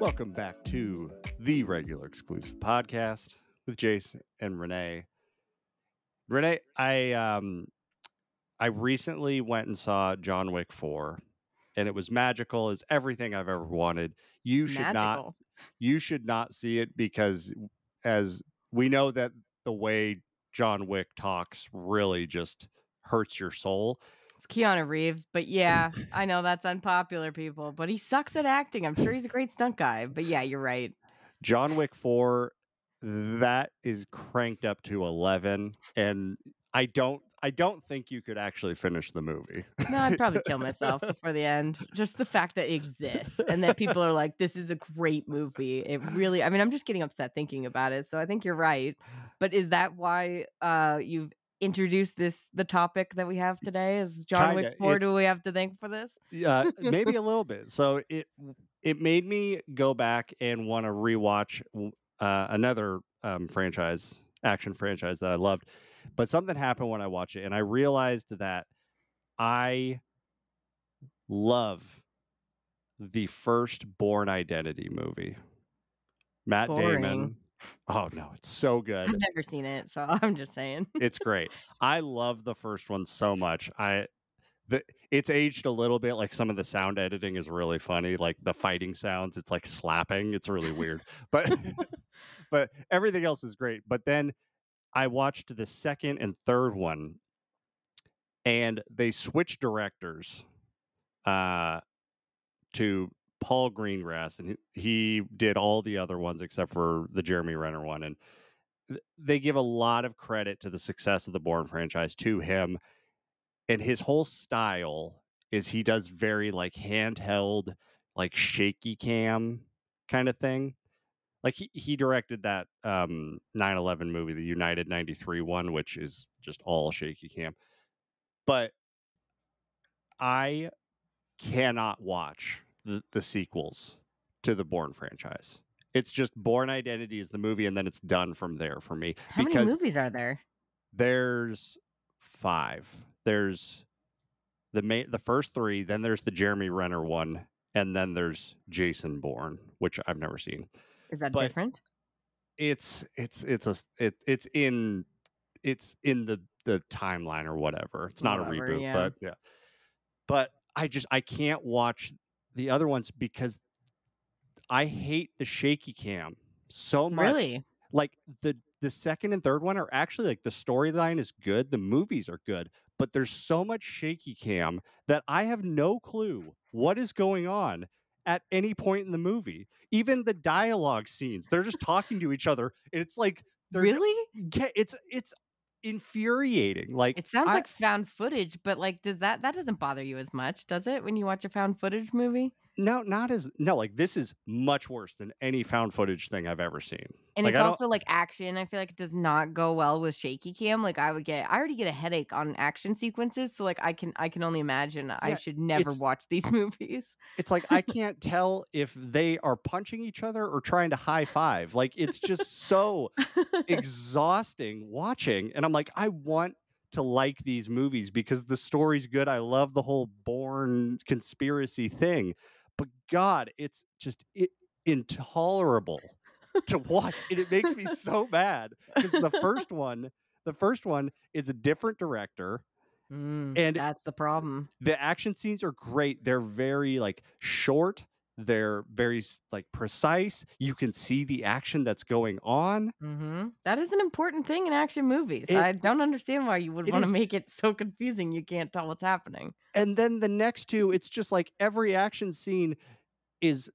Welcome back to the regular exclusive podcast with Jason and Renee. Renee, I um I recently went and saw John Wick 4 and it was magical as everything I've ever wanted. You should not you should not see it because as we know that the way John Wick talks really just hurts your soul. It's Keanu Reeves, but yeah, I know that's unpopular, people. But he sucks at acting. I'm sure he's a great stunt guy. But yeah, you're right. John Wick 4 that is cranked up to 11 and I don't I don't think you could actually finish the movie. No, I'd probably kill myself before the end. Just the fact that it exists and that people are like, "This is a great movie." It really. I mean, I'm just getting upset thinking about it. So I think you're right. But is that why uh, you've introduced this the topic that we have today? Is John Kinda, Wick Four? Do we have to thank for this? Yeah, maybe a little bit. So it it made me go back and want to rewatch uh, another um, franchise, action franchise that I loved. But something happened when I watched it, and I realized that I love the first Bourne Identity movie. Matt Boring. Damon. Oh no, it's so good I've never seen it, so I'm just saying. it's great. I love the first one so much. I the it's aged a little bit. Like some of the sound editing is really funny. Like the fighting sounds, it's like slapping. It's really weird. But but everything else is great. But then I watched the second and third one, and they switched directors uh to Paul Greengrass, and he, did all the other ones except for the Jeremy Renner one. And they give a lot of credit to the success of the Bourne franchise to him. And his whole style is he does very like handheld, like shaky cam kind of thing. Like he, he directed that um 9-11 movie, the United 93 one, which is just all shaky cam. But I cannot watch the, the sequels to the Bourne franchise. It's just Bourne Identity is the movie, and then it's done from there for me. How because many movies are there? there's five. There's the ma- the first three, then there's the Jeremy Renner one, and then there's Jason Bourne, which I've never seen. Is that but- different? It's it's it's a it it's in it's in the the timeline or whatever. It's not Whatever, a reboot, yeah. but yeah. But I just I can't watch the other ones because I hate the shaky cam so much Really? like the the second and third one are actually like the storyline is good the movies are good but there's so much shaky cam that i have no clue what is going on at any point in the movie even the dialogue scenes they're just talking to each other and it's like they're Really? yeah, it's it's infuriating like It sounds I- like found footage, but like, does that that doesn't bother you as much, does it? When you watch a found footage movie, no not as no like this is much worse than any found footage thing i've ever seen and Like, it's also like action. I feel like it does not go well with shaky cam. Like, I would get, I already get a headache on action sequences, so like, I can, I can only imagine. I should never watch these movies. it's like I can't tell if they are punching each other or trying to high five. Like it's just so exhausting watching. And I'm like, I want to like these movies because the story's good. I love the whole Bourne conspiracy thing. But God, it's just it, intolerable to watch. And it makes me so mad because the first one, the first one is a different director. Mm, And- that's the problem. the action scenes are great. They're very like short. They're very like precise. You can see the action that's going on. hmm That is an important thing in action movies. It- I don't understand why you would want to make it so confusing you can't tell what's happening. And then the next two, it's just like every action scene is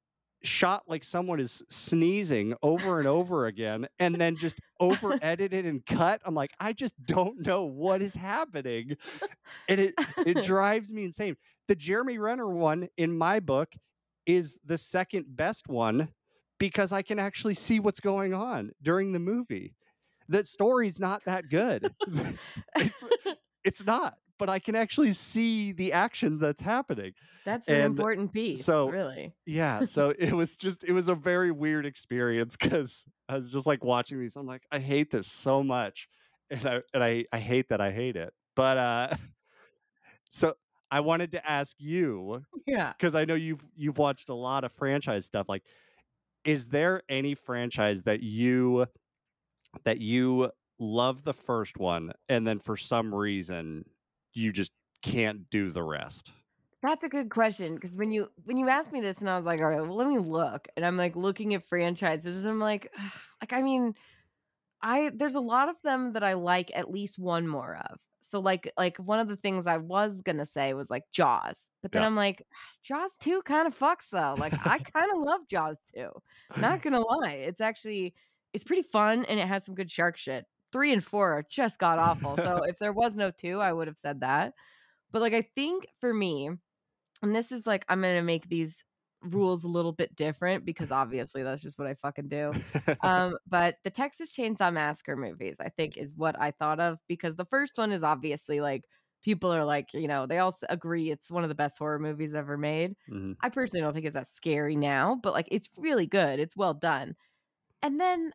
shot like someone is sneezing over and over again and then just over edited and cut. I'm like, I just don't know what is happening. And it it drives me insane. The Jeremy Renner one in my book is the second best one because I can actually see what's going on during the movie. The story's not that good. it's not, but I can actually see the action that's happening. That's an important piece. so- really. Yeah, so it was just it was a very weird experience because I was just like watching these. I'm like, I hate this so much, and I and I I hate that I hate it. But uh, so I wanted to ask you Yeah. because I know you've you've watched a lot of franchise stuff. Like, is there any franchise that you that you love the first one and then for some reason you just can't do the rest? That's a good question because when you when you asked me this and I was like, all right, well, let me look, and I'm like looking at franchises, and I'm like, like I mean, I there's a lot of them that I like at least one more of. So like like one of the things I was gonna say was like Jaws, but then Yeah. I'm like, Jaws 2 kind of fucks though. Like I kind of love Jaws 2. Not gonna lie. It's actually it's pretty fun and it has some good shark shit. Three and four are just god awful. So if there was no two, I would have said that. But like I think for me, and this is like I'm gonna make these rules a little bit different because obviously that's just what I fucking do. Um, but the Texas Chainsaw Massacre movies, I think, is what I thought of because the first one is obviously like people are like, you know, they all agree it's one of the best horror movies ever made. Mhm. I personally don't think it's that scary now, but like it's really good. It's well done. And then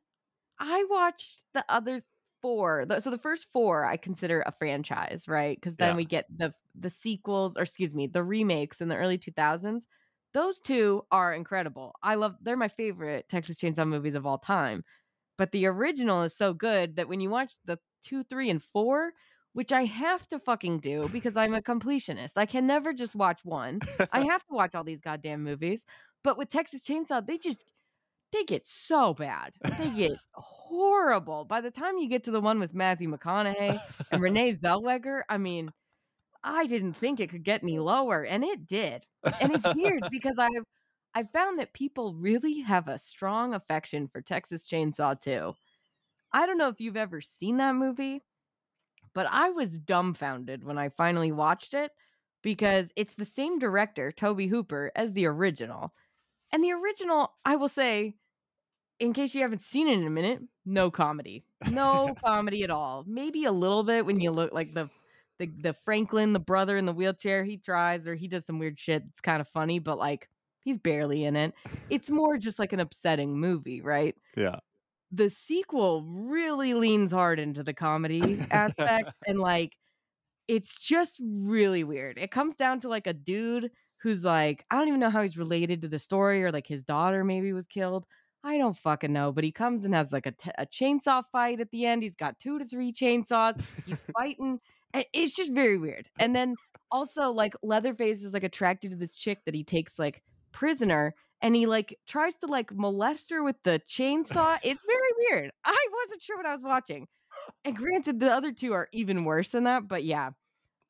I watched the other four. So the first four I consider a franchise, right? Because then Yeah. we get the the sequels, or excuse me, the remakes in the early 2000s. Those two are incredible. I love. They're my favorite Texas Chainsaw movies of all time. But the original is so good that when you watch the two, three, and four, which I have to fucking do because I'm a completionist, I can never just watch one. I have to watch all these goddamn movies. But with Texas Chainsaw, they just they get so bad. They get horrible. By the time you get to the one with Matthew McConaughey and Renee Zellweger, I mean, I didn't think it could get any lower, and it did. And it's weird because I've I found that people really have a strong affection for Texas Chainsaw 2. I don't know if you've ever seen that movie, but I was dumbfounded when I finally watched it because it's the same director, Tobe Hooper, as the original. And the original, I will say, in case you haven't seen it in a minute, no comedy. No comedy at all. Maybe a little bit when you look like the the the Franklin, the brother in the wheelchair, he tries or he does some weird shit. It's kind of funny, but like he's barely in it. It's more just like an upsetting movie, right? yeah. The sequel really leans hard into the comedy aspect and like it's just really weird. It comes down to like a dude who's like, I don't even know how he's related to the story or like his daughter maybe was killed. I don't fucking know, but he comes and has like a, t- a chainsaw fight at the end. He's got two to three chainsaws. He's fighting. and It's just very weird. And then also like Leatherface is like attracted to this chick that he takes like prisoner and he like tries to like molest her with the chainsaw. It's very weird. I wasn't sure what I was watching. And granted, the other two are even worse than that, but yeah.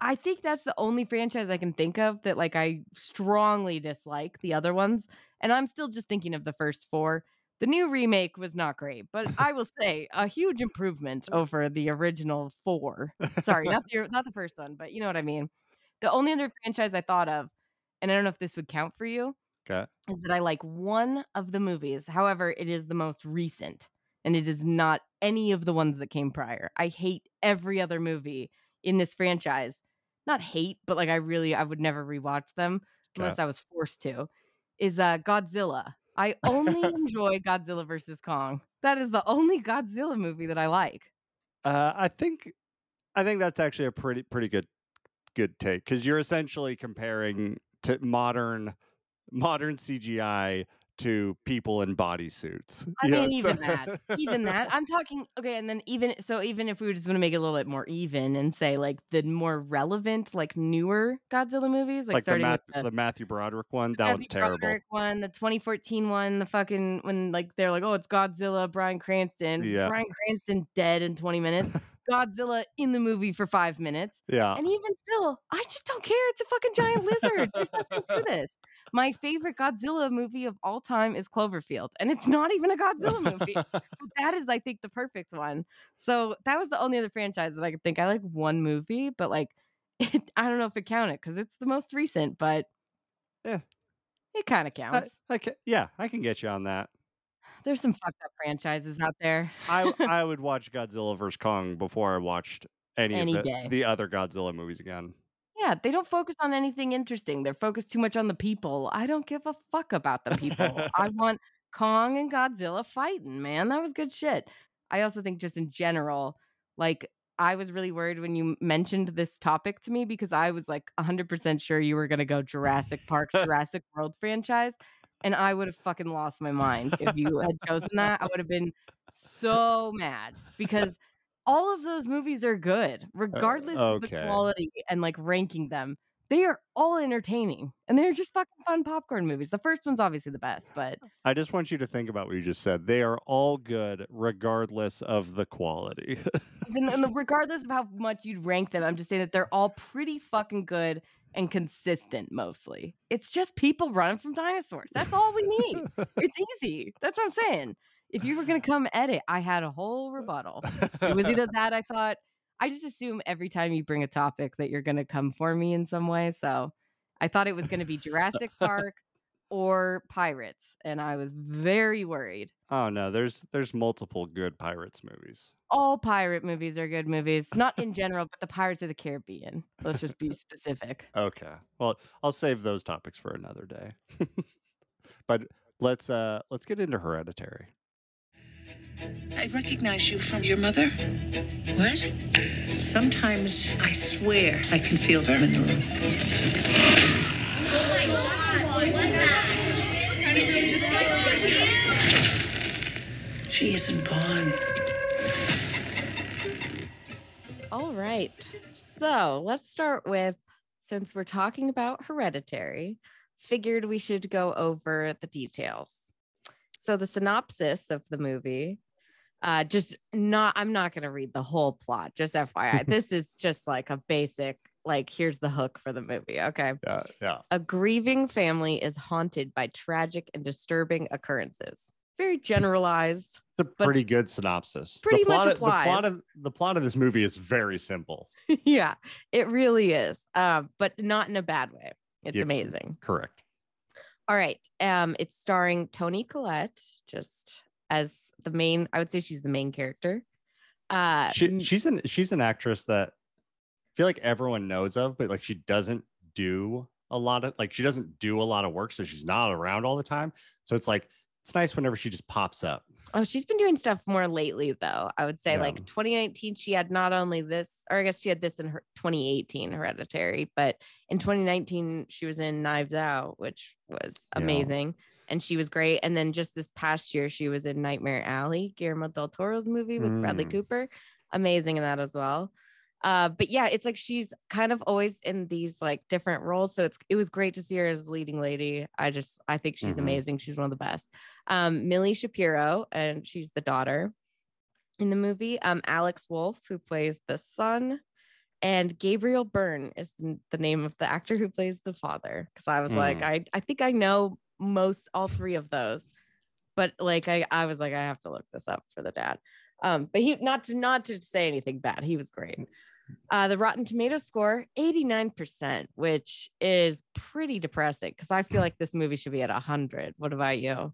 I think that's the only franchise I can think of that like I strongly dislike the other ones. And I'm still just thinking of the first four. The new remake was not great, but I will say a huge improvement over the original four. Sorry, not the not the first one, but you know what I mean. The only other franchise I thought of, and I don't know if this would count for you, Okay. is that I like one of the movies. However, it is the most recent and it is not any of the ones that came prior. I hate every other movie in this franchise. Not hate, but like I really I would never rewatch them unless I was forced to. Is uh Godzilla. I only enjoy Godzilla versus Kong. That is the only Godzilla movie that I like. Uh, I think I think that's actually a pretty pretty good good take because you're essentially comparing to modern modern CGI to people in bodysuits. I you know, mean, even so- that, even that. I'm talking okay, and then even so, even if we just want to make it a little bit more even and say like the more relevant, like newer Godzilla movies, like, like the, starting Math- with the, the Matthew Broderick one, that Matthew one's terrible. Broderick one, the 2014 one, the fucking when like they're like, oh, it's Godzilla, Bryan Cranston, Yeah. Bryan Cranston dead in 20 minutes, Godzilla in the movie for five minutes. Yeah, And even still, I just don't care. It's a fucking giant lizard. There's nothing to this. My favorite Godzilla movie of all time is Cloverfield, and it's not even a Godzilla movie. That is, I think, the perfect one. So that was the only other franchise that I could think. I like one movie, but like, it, I don't know if it counted because it's the most recent, but Yeah. it kind of counts. I can, yeah, I can get you on that. There's some fucked up franchises out there. I I would watch Godzilla vs Kong before I watched any, Any of the, the other Godzilla movies again. Yeah, they don't focus on anything interesting. They're focused too much on the people. I don't give a fuck about the people. I want Kong and Godzilla fighting, man. That was good shit. I also think just in general, like I was really worried when you mentioned this topic to me because I was like 100% sure you were going to go Jurassic Park, Jurassic World franchise. and I would have fucking lost my mind if you had chosen that. I would have been so mad because all of those movies are good, uh, regardless of the quality and like ranking them. They are all entertaining and they're just fucking fun popcorn movies. The first one's obviously the best, but oh. I just want you to think about what you just said. They are all good, regardless of the quality. and, and regardless of how much you'd rank them, I'm just saying that they're all pretty fucking good and consistent mostly. It's just people running from dinosaurs. That's all we need. it's easy. That's what I'm saying. If you were going to come edit, I had a whole rebuttal. It was either that I thought, I just assume every time you bring a topic that you're going to come for me in some way. So I thought it was going to be Jurassic Park or Pirates. And I was very worried. oh no, there's there's multiple good pirates movies. All pirate movies are good movies, not in general, but the Pirates of the Caribbean. Let's just be specific. Okay. Well, I'll save those topics for another day. but let's uh let's get into hereditary. I recognize you from your mother. What? Sometimes I swear I can feel them in the room. Oh my god, what's that? She isn't gone. All right. So let's start with since we're talking about hereditary, figured we should go over the details. So the synopsis of the movie, uh, just not I'm not gonna read the whole plot, just FYI. this is just like a basic, like here's the hook for the movie. Okay. Yeah, yeah. A grieving family is haunted by tragic and disturbing occurrences. Very generalized. It's a pretty good synopsis. pretty the much plot of, the plot of the plot of this movie is very simple. yeah, it really is. Um, but not in a bad way. It's Yeah. amazing. Correct. All right. Um, it's starring Toni Collette, just as the main, I would say she's the main character. Uh She, she's an she's an actress that I feel like everyone knows of, but like she doesn't do a lot of like she doesn't do a lot of work, so she's not around all the time. So it's like it's nice whenever she just pops up. oh, she's been doing stuff more lately, though. I would say Yeah. like 2019, she had not only this, or I guess she had this in her 2018 Hereditary, but in 2019, she was in Knives Out, which was Yeah. And she was great. And then just this past year, she was in Nightmare Alley, Guillermo del Toro's movie with Bradley Mm. Cooper. Amazing in that as well. Uh, but yeah, it's like she's kind of always in these like different roles. So it's it was great to see her as leading lady. I just I think she's Mhm. amazing. She's one of the best. Um, Milly Shapiro, and she's the daughter in the movie. Um, Alex Wolff, who plays the son, and Gabriel Byrne is the name of the actor who plays the father. Because I was like, Mm. I I think I know most all three of those, but like I I was like I have to look this up for the dad. Um, but he not to not to say anything bad, he was great. Uh, the Rotten Tomato score 89%, which is pretty depressing because I feel like this movie should be at 100. What about you?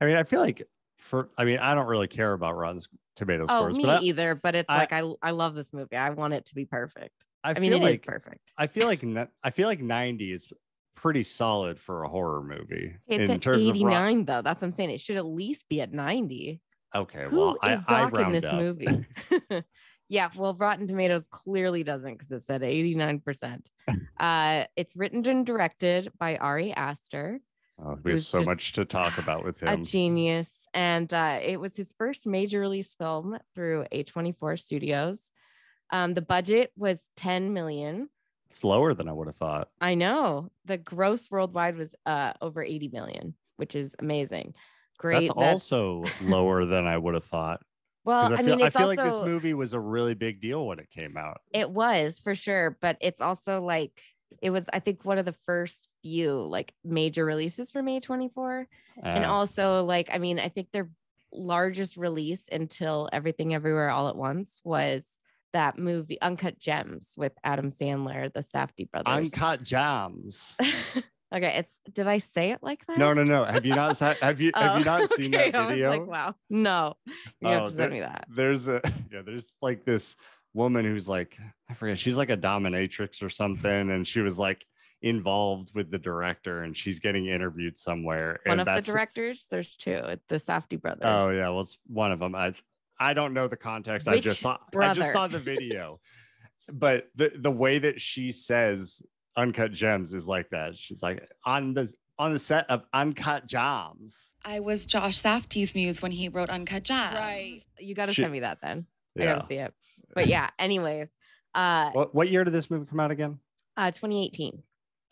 I mean, I feel like for I mean, I don't really care about Rotten Tomato Oh, scores, me but I, either. But it's I- like I I love this movie. I want it to be perfect. I, I, feel mean, it is like perfect. I feel like I feel like 90 is pretty solid for a horror movie It's in at terms of 89 though. That's what I'm saying. It should at least be at 90. Okay, Who well, is I, I docking round this up. movie? yeah, well, Rotten Tomatoes clearly doesn't because it said 89%. uh, it's written and directed by Ari Aster. Oh, we have so much to talk about with him. a genius. And uh, it was his first major release film through A24 Studios. Um, the budget was 10 million. It's lower than I would have thought. I know the gross worldwide was uh, over 80 million, which is amazing. Great. That's, also lower than I would have thought. well. I, I feel, mean, I feel also like this movie was a really big deal when it came out. it was for sure, but it's also like it was. I think one of the first few like major releases for A24. and Uh, also like i mean i think their largest release until everything everywhere all at once was that movie uncut gems with adam sandler the safdie brothers Uncut Gems. okay it's did i say it like that No, no, no. Have you not have you have you Oh, not seen okay, that I was video? like, wow no you have Oh, to there- send me that There's a yeah, there's like this woman who's like I forget, she's like a dominatrix or something, and she was like involved with the director, and she's getting interviewed somewhere. one of the directors there's two the safdie brothers Oh yeah, well it's one of them. I I don't know the context. I just saw I just saw the video. but the the way that she says uncut gems is like that. She's like on the on the set of Uncut Gems. I was Josh Safdie's muse when he wrote Uncut Gems. Right. You got to Shit. send me that then. I got to see it. But yeah, anyways, uh, What what year did this movie come out again? uh 2018.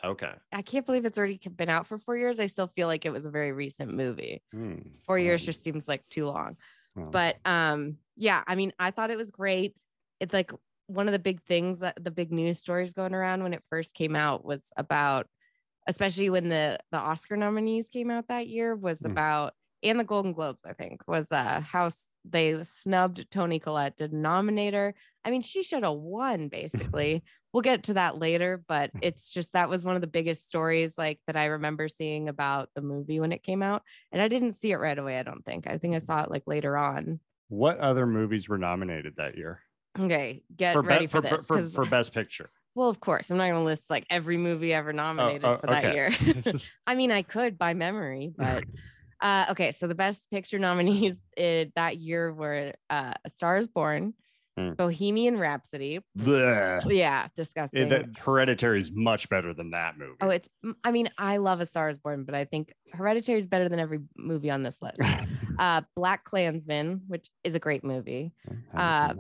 Okay. I can't believe it's already been out for 4 years. I still feel like it was a very recent movie. Hmm. 4 years Um, just seems like too long. Well, But um yeah, I mean, I thought it was great. It's like one of the big things that the big news stories going around when it first came out was about especially when the the Oscar nominees came out that year was Hmm. about and the Golden Globes, I think, was uh how they snubbed Toni Collette, her. I mean, she should have won basically. We'll get to that later, but it's just that was one of the biggest stories like that I remember seeing about the movie when it came out. And I didn't see it right away, I don't think. I think I saw it like later on. what other movies were nominated that year Okay, get for, ready be- for, for, this. for, for best picture? well, of course, I'm not gonna list like every movie ever nominated oh, for that okay. year. Is- I mean, I could by memory, but uh, okay. So the best picture nominees it, that year were uh, A Star Is Born, Hmm. Bohemian Rhapsody. Bleh. Yeah, disgusting. that Hereditary is much better than that movie. Oh, it's. I mean, I love A Star Is Born, but I think Hereditary is better than every movie on this list. Uh, BlacKkKlansman, which is a great movie. Uh.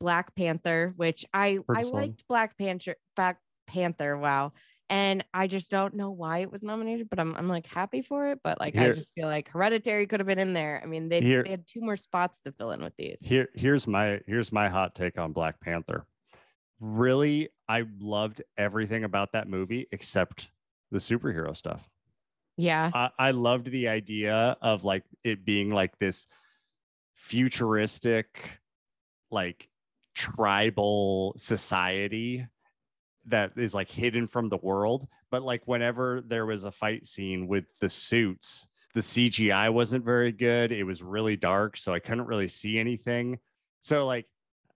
Black Panther, which I Heard I liked Black Panther. Black Panther. Wow. And I just don't know why it was nominated, but I'm I'm like happy for it. But like I just feel like Hereditary could have been in there. I mean, they Here- they had two more spots to fill in with these. Here, here's my here's my hot take on Black Panther. Really, I loved everything about that movie except the superhero stuff. Yeah. I, I loved the idea of like it being like this futuristic, like tribal society that is like hidden from the world. But like whenever there was a fight scene with the suits, the CGI wasn't very good. It was really dark, so I couldn't really see anything. So like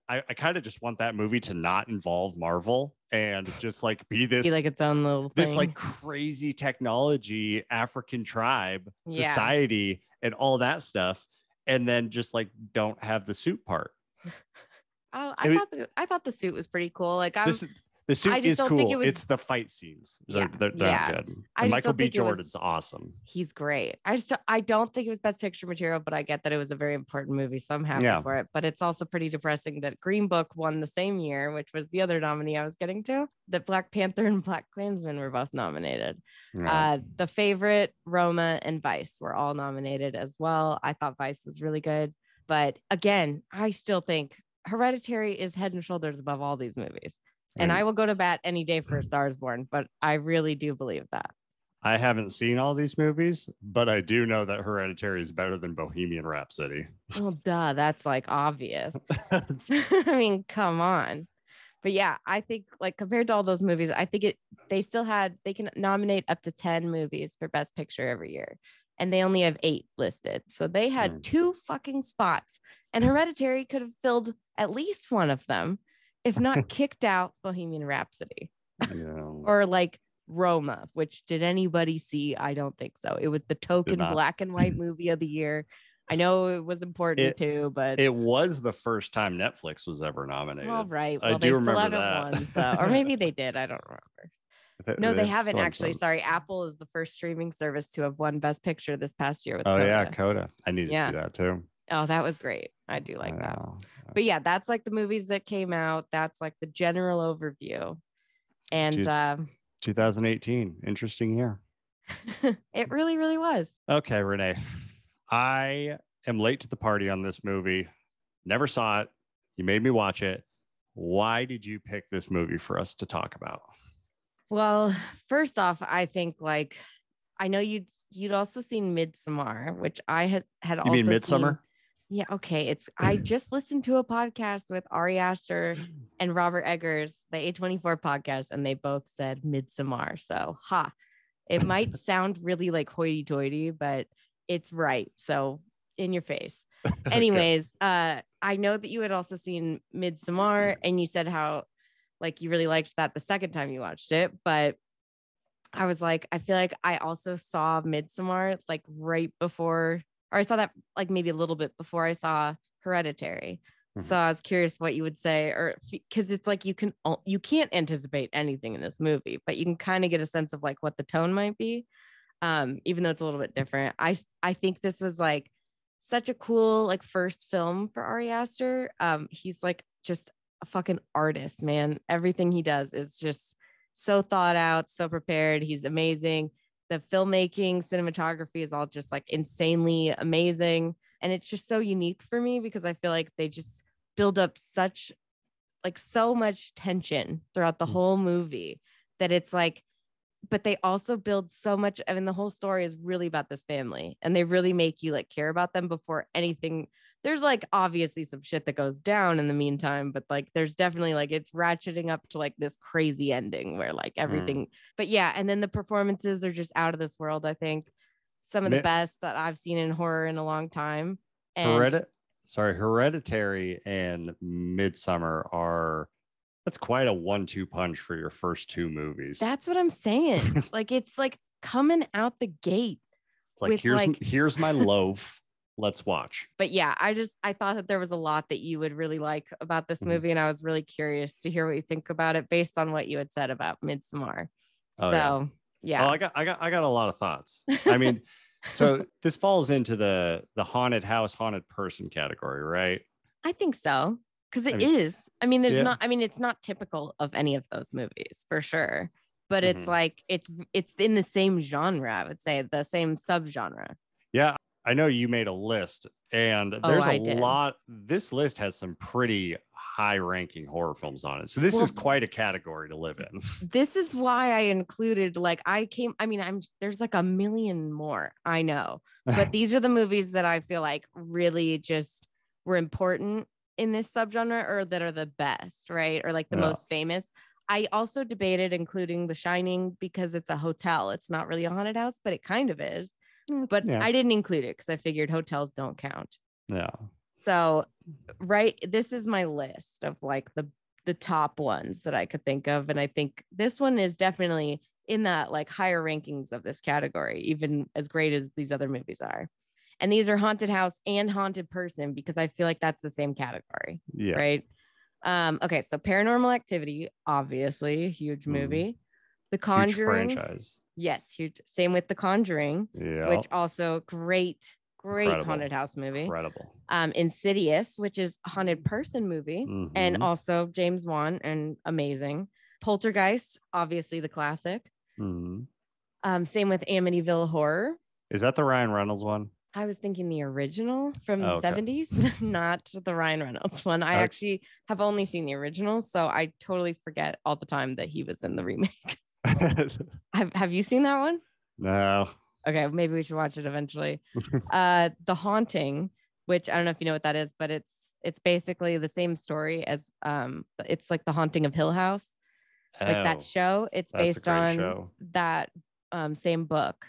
I, I kind of just want that movie to not involve Marvel and just like be this Be like its own little this thing. like crazy technology African tribe Yeah. society and all that stuff, and then just like don't have the suit part. Oh, I thought the, I thought the suit was pretty cool. Like I'm This the suit just is don't cool. think it was- It's the fight scenes. They're, Yeah, they're, they're yeah. Michael B. Jordan's was- awesome. he's great. I just I don't think it was best picture material, but I get that it was a very important movie, so I'm happy Yeah. for it. But it's also pretty depressing that Green Book won the same year, which was the other nominee I was getting to. That Black Panther and BlacKkKlansman were both nominated. Yeah. Uh, the favorite, Roma, and Vice were all nominated as well. I thought Vice was really good, but again, I still think Hereditary is head and shoulders above all these movies. And Mm. I will go to bat any day for A Star Born, but I really do believe that. I haven't seen all these movies, but I do know that Hereditary is better than Bohemian Rhapsody. Well, duh, that's like obvious. I mean, come on. But yeah, I think like compared to all those movies, I think it they still had they can nominate up to 10 movies for best picture every year. And they only have eight listed. So they had Hmm. two fucking spots. And Hereditary could have filled at least one of them, if not kicked out Bohemian Rhapsody yeah. or like Roma, which did anybody see? I don't think so. It was the token black and white movie of the year. I know it was important It- too, but It was the first time Netflix was ever nominated. all right. I do remember that. won, so or maybe they did. I don't remember. No, they th- haven't actually. some- Sorry, Apple is the first streaming service to have won Best Picture this past year with. Oh yeah, Coda. Coda. I need to Yeah. see that too. Oh, that was great. I do like that. Wow. But yeah, that's like the movies that came out. That's like the general overview, and Dude. um, 2018, interesting year. it really, really was. Okay, Renee. I am late to the party on this movie. Never saw it. You made me watch it. Why did you pick this movie for us to talk about? Well, first off, I think like I know you'd you'd also seen Midsommar, which I had had You also mean seen- Midsommar? Yeah, okay. It's I just listened to a podcast with Ari Aster and Robert Eggers, the A24 podcast, and they both said Midsommar. So ha. It might sound really like hoity toity, but it's right. So in your face. Okay. Anyways, uh, I know that you had also seen Midsommar and you said how like you really liked that the second time you watched it, but I was like, I feel like I also saw Midsommar like right before, or I saw that like maybe a little bit before I saw Hereditary. Mhm. So I was curious what you would say, or because it's like you can you can't anticipate anything in this movie, but you can kind of get a sense of like what the tone might be. Um, even though it's a little bit different. I I think this was like such a cool like first film for Ari Aster. Um, he's like just a fucking artist, man. Everything he does is just so thought out, so prepared. He's amazing. The filmmaking, cinematography is all just like insanely amazing. And it's just so unique for me because I feel like they just build up such like so much tension throughout the Mm. whole movie that it's like but they also build so much I mean the whole story is really about this family and they really make you like care about them before anything there's like obviously some shit that goes down in the meantime but like there's definitely like it's ratcheting up to like this crazy ending where like mm. everything but yeah and then the performances are just out of this world I think some of the best that I've seen in horror in a long time and Heredit- sorry, Hereditary and Midsommar are that's quite a one-two punch for your first two movies. That's what I'm saying. like it's like coming out the gate. it's like here's like- here's my loaf. Let's watch. But yeah, I just I thought that there was a lot that you would really like about this Mhm. movie, and I was really curious to hear what you think about it based on what you had said about Midsommar. Oh, yeah. so yeah, Oh, I got I got I got a lot of thoughts. I mean, so this falls into the the haunted house, haunted person category, right? I think so because it I is. mean- I mean, there's Yeah. not. I mean, it's not typical of any of those movies for sure. But it's Mhm. like it's it's in the same genre. I would say the same subgenre. Yeah, I know you made a list, and Oh, there's I a did. lot. This list has some pretty high-ranking horror films on it, so this Well- is quite a category to live in. this is why I included like I came I mean I'm there's like a million more I know but these are the movies that I feel like really just were important in this subgenre or that are the best right or like the Yeah. most famous I also debated including The Shining because it's a hotel it's not really a haunted house but it kind of is but yeah. I didn't include it because I figured hotels don't count yeah, so, right, this is my list of like the the top ones that I could think of, and I think this one is definitely in that like higher rankings of this category, even as great as these other movies are. And these are haunted house and haunted person because I feel like that's the same category, yeah. right? Um, okay, so Paranormal Activity, obviously, huge Mhm. movie. The Huge Conjuring, franchise. Yes, huge. Same with The Conjuring, Yeah, which also great, great Incredible. haunted house movie incredible. um Insidious, which is haunted person movie, and Mhm, also James Wan and amazing. Poltergeist, obviously the classic. mhm. Um, same with Amityville Horror. Is that the Ryan Reynolds one? I was thinking the original from Oh, the okay. 70s, not the Ryan Reynolds one. I Okay. actually have only seen the original, so I totally forget all the time that he was in the remake. have Have you seen that one? no. Okay, maybe we should watch it eventually. uh The Haunting, which I don't know if you know what that is, but it's it's basically the same story as um it's like The Haunting of Hill House, like Oh, that show. It's based on show. that um same book.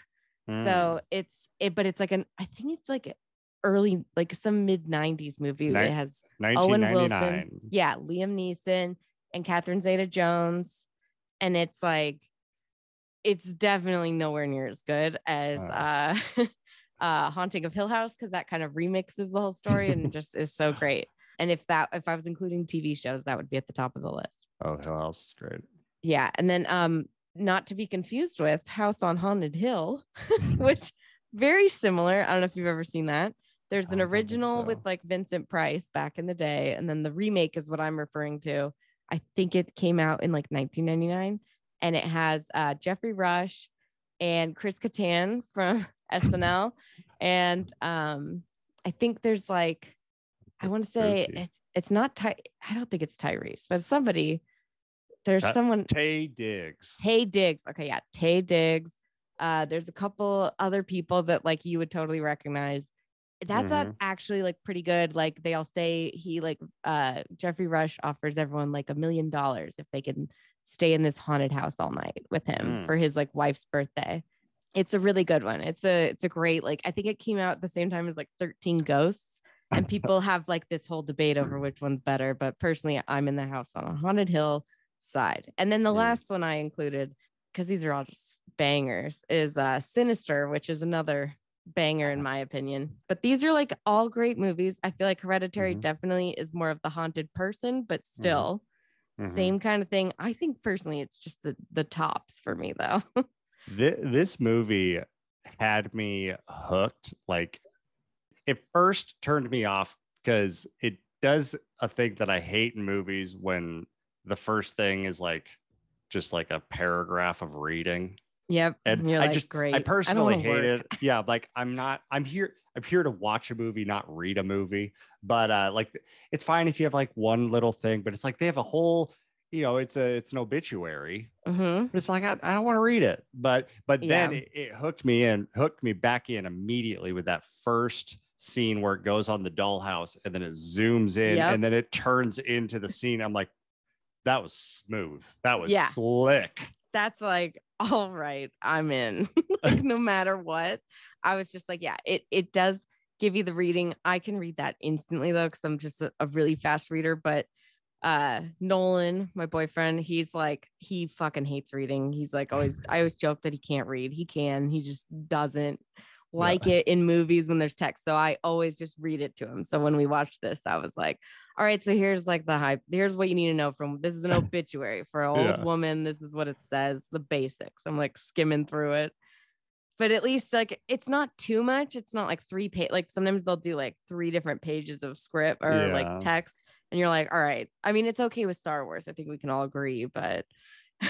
Mm. So it's it but it's like an I think it's like early like some mid 90s movie. Ni- it has Owen Wilson. Yeah, Liam Neeson and Catherine Zeta Jones. And it's like, it's definitely nowhere near as good as uh, uh, Haunting of Hill House because that kind of remixes the whole story and just is so great. And if that, if I was including TV shows, that would be at the top of the list. Oh, Hill House is great. Yeah. And then, um, not to be confused with House on Haunted Hill, which very similar. I don't know if you've ever seen that. There's an original with like Vincent Price back in the day, and then the remake is what I'm referring to. I think it came out in like 1999, and it has uh, Geoffrey Rush and Chris Kattan from SNL, and um, I think there's like I want to say it's it's not Ty. I don't think it's Tyrese, but somebody. There's That- someone. Taye Diggs. Taye Diggs. Okay, yeah, Taye Diggs. Uh, there's a couple other people that like you would totally recognize. That's Mhm. actually like pretty good. Like they all stay. He like uh Geoffrey Rush offers everyone like a million dollars if they can stay in this haunted house all night with him Mm. for his like wife's birthday. It's a really good one. It's a it's a great like I think it came out at the same time as like 13 Ghosts. And people have like this whole debate over which one's better. But personally, I'm in the house on a haunted hill side. And then the Mm. last one I included, because these are all just bangers, is uh Sinister, which is another banger in my opinion. But these are like all great movies. I feel like Hereditary Mhm. definitely is more of the haunted person, but still Mhm. same kind of thing. I think personally it's just the the tops for me though. Thi- this movie had me hooked. Like it first turned me off because it does a thing that I hate in movies when the first thing is like just like a paragraph of reading. Yep. And I like, just great. I personally wanna hate work." it. Yeah, like I'm not I'm here I'm here to watch a movie, not read a movie. But uh like it's fine if you have like one little thing, but it's like they have a whole, you know, it's a it's an obituary. Mhm. But it's like I, I don't want to read it. But but then Yeah. it, it hooked me in, hooked me back in immediately with that first scene where it goes on the dollhouse and then it zooms in Yep. and then it turns into the scene. I'm like, that was smooth. That was Yeah. slick. That's like, all right, I'm in. like no matter what. I was just like, yeah, it it does give you the reading. I can read that instantly though, because I'm just a, a really fast reader. But uh Nolan, my boyfriend, he's like, he fucking hates reading. He's like always, I always joke that he can't read. He can, he just doesn't like it in movies when there's text. So I always just read it to him. So when we watched this, I was like, all right, so here's like the hype. Here's what you need to know from this is an obituary for an old Yeah. woman. This is what it says, the basics. I'm like skimming through it. But at least like it's not too much. It's not like three page like sometimes they'll do like three different pages of script or Yeah. like text. And you're like, all right. I mean, it's okay with Star Wars. I think we can all agree, but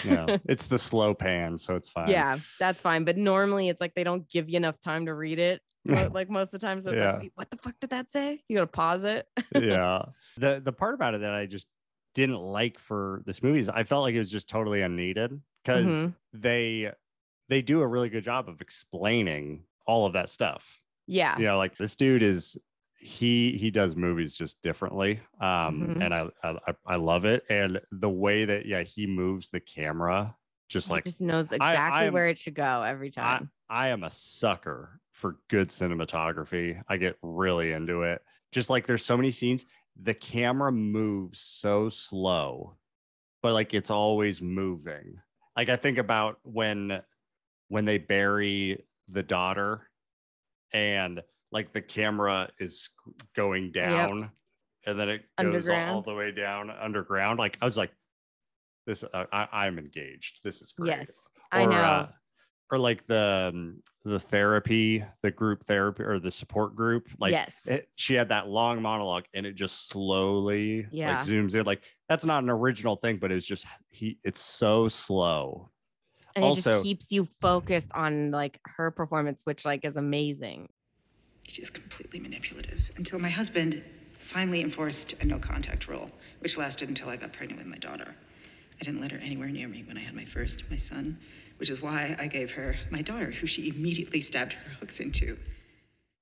Yeah. it's the slow pan, so it's fine. yeah, that's fine. But normally it's like they don't give you enough time to read it. like most of the times So it's Yeah. like, wait, what the fuck did that say? You gotta pause it. yeah. The the part about it that I just didn't like for this movie is I felt like it was just totally unneeded because Mhm. they they do a really good job of explaining all of that stuff. Yeah. You know, like this dude is he he does movies just differently. Um Mhm. and I, I I- I love it. And the way that yeah, he moves the camera just He like just knows exactly am- where it should go every I, time. I am a sucker for good cinematography. I get really into it. Just like there's so many scenes, the camera moves so slow, but like it's always moving. Like I think about when when they bury the daughter and like the camera is going down and then it goes all, all the way down underground. Like I was like, this uh, I, I'm engaged. This is great Yes, I know. uh, or like the um, the therapy, the group therapy or the support group. Like yes. it, she had that long monologue and it just slowly Yeah. like zooms in. Like that's not an original thing, but it's just he it's so slow. and it also- just keeps you focused on like her performance, which like is amazing. She's completely manipulative until my husband finally enforced a no contact rule, which lasted until I got pregnant with my daughter. I didn't let her anywhere near me when I had my first, my son, which is why I gave her my daughter, who she immediately stabbed her hooks into.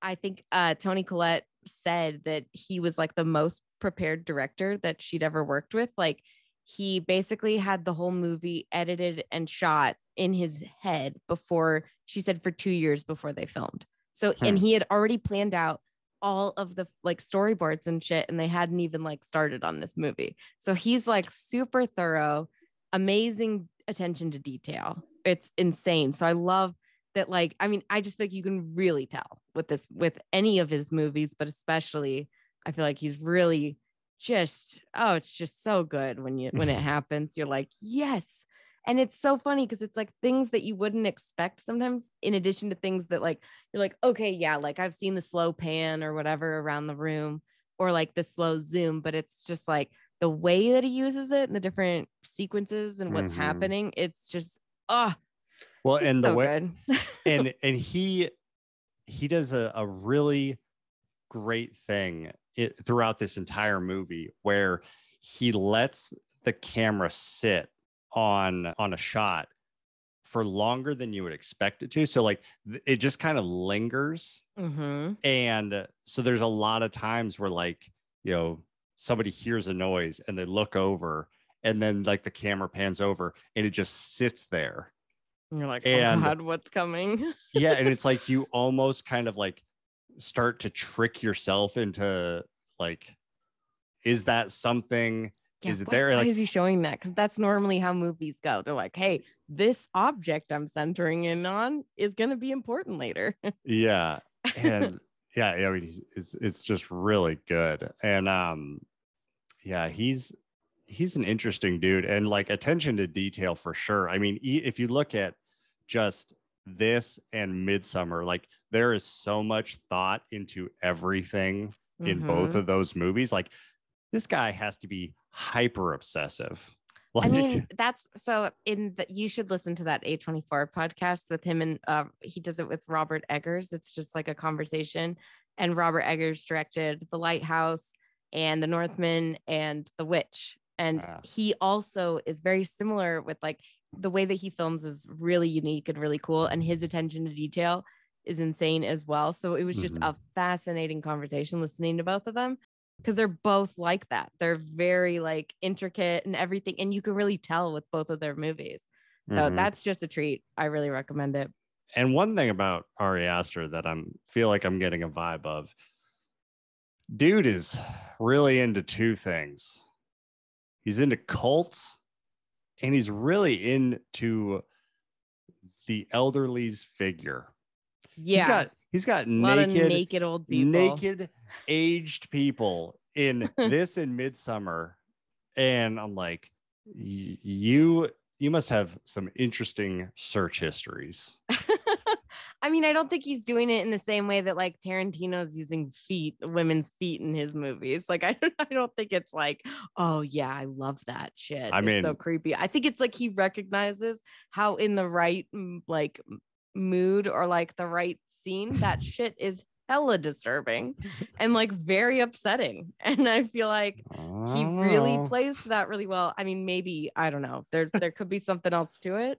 I think uh, Toni Collette said that he was like the most prepared director that she'd ever worked with. Like he basically had the whole movie edited and shot in his head before she said for two years before they filmed. So and Hmm. he had already planned out all of the like storyboards and shit, and they hadn't even like started on this movie. So he's like super thorough, amazing attention to detail. It's insane. So I love that like i mean i just feel like you can really tell with this with any of his movies but especially i feel like he's really just oh it's just so good when you when it happens you're like yes and it's so funny because it's like things that you wouldn't expect sometimes in addition to things that like you're like okay yeah like i've seen the slow pan or whatever around the room or like the slow zoom but it's just like the way that he uses it and the different sequences and what's Mhm. happening it's just oh Well, and the way and and he he does a, a really great thing it, throughout this entire movie where he lets the camera sit on on a shot for longer than you would expect it to. So like it just kind of lingers. Mm-hmm. and so there's a lot of times where like you know somebody hears a noise and they look over and then like the camera pans over and it just sits there And you're like, And- oh God, what's coming? yeah and it's like you almost kind of like start to trick yourself into like is that something is it there Why like is he showing that? Because that's normally how movies go. They're like, hey, this object I'm centering in on is going to be important later. yeah and yeah i mean it's it's just really good and um yeah he's he's an interesting dude and like attention to detail for sure i mean if you look at just this and Midsommar, like there is so much thought into everything in both Mhm. of those movies. Like this guy has to be hyper obsessive. I mean, that's so in the you should listen to that A24 podcast with him and uh, he does it with Robert Eggers. It's just like a conversation. And Robert Eggers directed The Lighthouse and The Northman and The Witch. And Ah. he also is very similar with like the way that he films is really unique and really cool. And his attention to detail is insane as well. So it was just Mhm. a fascinating conversation listening to both of them because they're both like that. They're very like intricate and everything, and you can really tell with both of their movies. So Mhm. that's just a treat. I really recommend it. and one thing about Ari Aster that I'm feel like I'm getting a vibe of, dude is really into two things. He's into cults, and he's really into the elderly's figure. Yeah, He's got he's got naked naked old people. naked aged people in this in Midsommar and i'm like you you must have some interesting search histories I mean, I don't think he's doing it in the same way that like Tarantino's using feet, women's feet in his movies. Like, I don't, I don't think it's like, oh yeah, I love that shit. I it's so creepy. I think it's like he recognizes how in the right like mood or like the right scene that shit is hella disturbing and like very upsetting. And I feel like he really Oh. plays that really well. I mean, maybe I don't know. There there could be something else to it,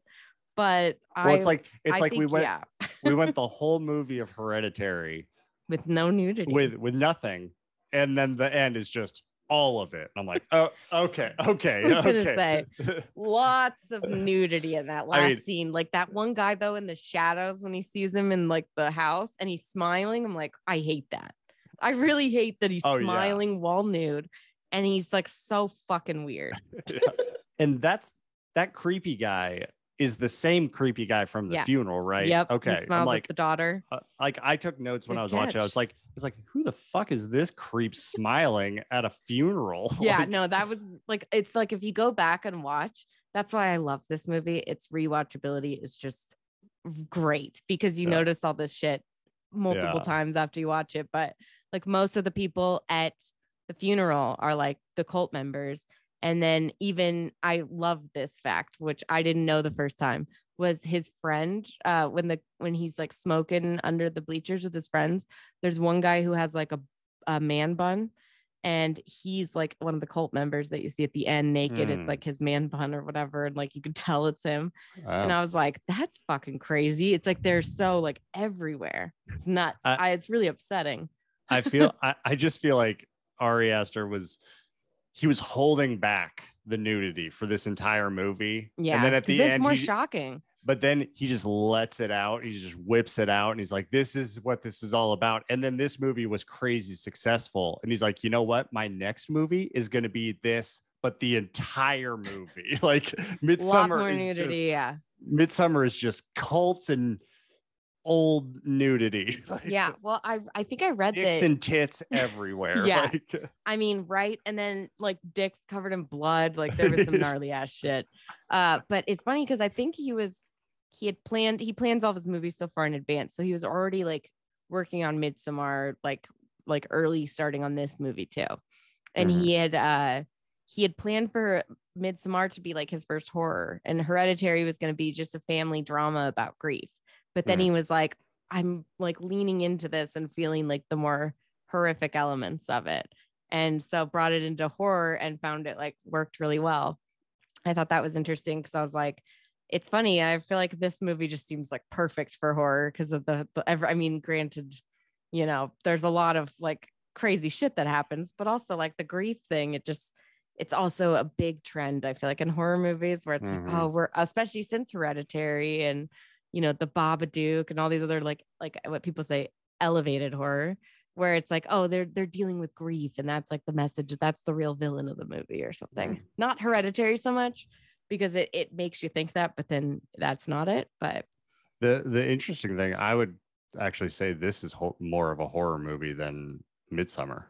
but well I it's like it's I like we went yeah, we went the whole movie of hereditary with no nudity. with with nothing and then the end is just all of it And i'm like oh okay okay I was gonna okay lots of nudity in that last I mean- scene. Like that one guy though in the shadows when he sees him in like the house and he's smiling. I'm like, I hate that. I really hate that he's Oh, yeah. smiling while nude and he's like so fucking weird. and that's that creepy guy is the same creepy guy from the Yeah. funeral right Yep. okay He smiles i'm like like the daughter. uh, like I took notes when Good I was watching. I was like, I was like, who the fuck is this creep smiling at a funeral? Yeah, Like, no, that was like it's like if you go back and watch, that's why I love this movie. Its rewatchability is just great because you Yeah. notice all this shit multiple Yeah. times after you watch it. But like most of the people at the funeral are like the cult members. And then even I love this fact, which I didn't know the first time, was his friend uh when the when he's like smoking under the bleachers with his friends. There's one guy who has like a, a man bun and he's like one of the cult members that you see at the end naked. Hmm. It's like his man bun or whatever, and like you could tell it's him. And oh, I was like, that's fucking crazy. It's like they're so like everywhere. It's nuts. I- I, it's really upsetting. I feel I, I just feel like Ari Aster was he was holding back the nudity for this entire movie. Yeah. And then at the it's end, more he, shocking. but then he just lets it out. He just whips it out and he's like, this is what this is all about. And then this movie was crazy successful. And he's like, you know what? My next movie is going to be this, but the entire movie. like Midsommar is nudity. just yeah. Midsommar is just cults and old nudity. like, Yeah. Well, I I think I read Dicks that. and tits everywhere. Yeah. Like, I mean, right. And then like dicks covered in blood. Like there was some gnarly ass shit. Uh, but it's funny because I think he was he had planned he plans all of his movies so far in advance. So he was already like working on Midsommar, like like early starting on this movie too. And Mhm. he had uh he had planned for Midsommar to be like his first horror, and Hereditary was going to be just a family drama about grief. But then Mhm. he was like, I'm like leaning into this and feeling like the more horrific elements of it. And so brought it into horror and found it like worked really well. I thought that was interesting because I was like, it's funny. I feel like this movie just seems like perfect for horror because of the, the ever. I mean, granted, you know, there's a lot of like crazy shit that happens, but also like the grief thing. It just, it's also a big trend. I feel like in horror movies where it's Mhm. like, oh, we're especially since Hereditary and you know the Babadook and all these other like like what people say elevated horror where it's like oh they're they're dealing with grief and that's like the message that's the real villain of the movie or something. Not hereditary so much because it, it makes you think that but then that's not it but the the interesting thing, I would actually say this is ho- more of a horror movie than Midsommar.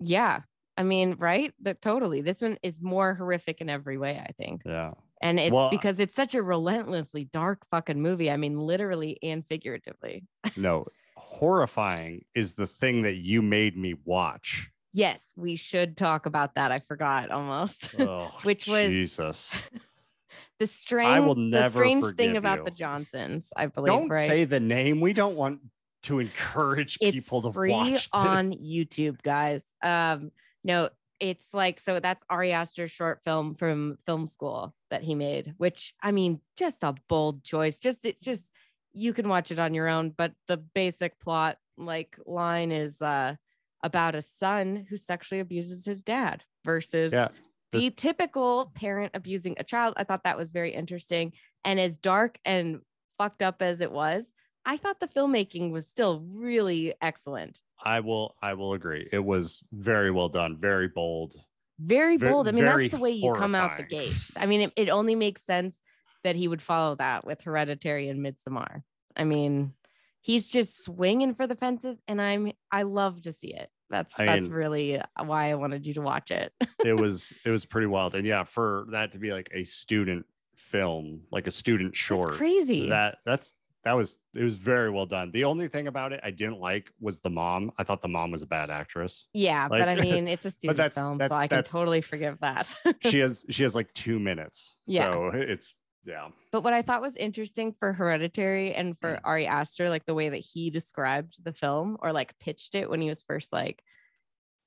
yeah. I mean right? That totally. This one is more horrific in every way i think. Yeah. And it's Well- because it's such a relentlessly dark fucking movie. I mean, literally and figuratively. no, horrifying is the thing that you made me watch. Yes, we should talk about that. I forgot almost. Oh, Which was- Jesus. the strange, the strange thing about you. the Johnsons, I believe. Don't right? say the name. We don't want to encourage it's people to free watch on. YouTube, guys. Um, no, it's like so that's Ari Aster's short film from film school that he made, which I mean, just a bold choice. Just it's just you can watch it on your own, but the basic plot like line is uh about a son who sexually abuses his dad versus Yeah. the typical parent abusing a child. I thought that was very interesting. And as dark and fucked up as it was, I thought the filmmaking was still really excellent. I will I will agree. It was very well done, very bold. Very bold. I mean, that's the way you come out the gate. I mean, it, it only makes sense that he would follow that with Hereditary and Midsommar. I mean, he's just swinging for the fences, and I'm I love to see it. That's I that's mean- really why I wanted you to watch it. It was it was pretty wild. And yeah, for that to be like a student film, like a student short. That's crazy. That that's that was it was very well done. The only thing about it I didn't like was the mom. I thought the mom was a bad actress. yeah, but I mean, it's a student that's- film, that's- so I can totally forgive that. She has she has like two minutes. Yeah. So it's yeah. But what I thought was interesting for Hereditary and for Ari Aster, like the way that he described the film or like pitched it when he was first like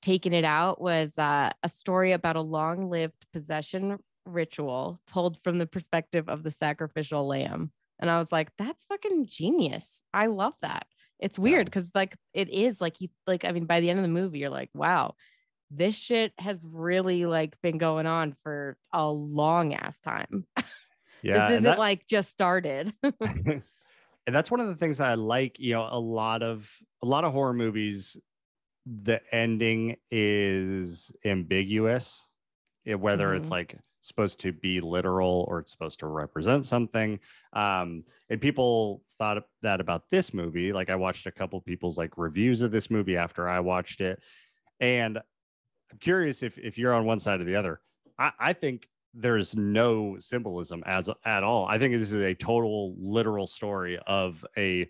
taking it out, was uh, a story about a long lived possession ritual told from the perspective of the sacrificial lamb. And I was like, that's fucking genius. I love that. It's weird because like it is like you like, I mean, by the end of the movie, you're like, wow, this shit has really like been going on for a long ass time. Yeah. this isn't that- like just started. and that's one of the things I like, you know, a lot of a lot of horror movies the ending is ambiguous eh, whether it's Mhm. like supposed to be literal or it's supposed to represent something. Um and people thought that about this movie. Like i watched a couple people's like reviews of this movie after i watched it. And i'm curious if if you're on one side or the other. I i think there's no symbolism as at all. I think this is a total literal story of a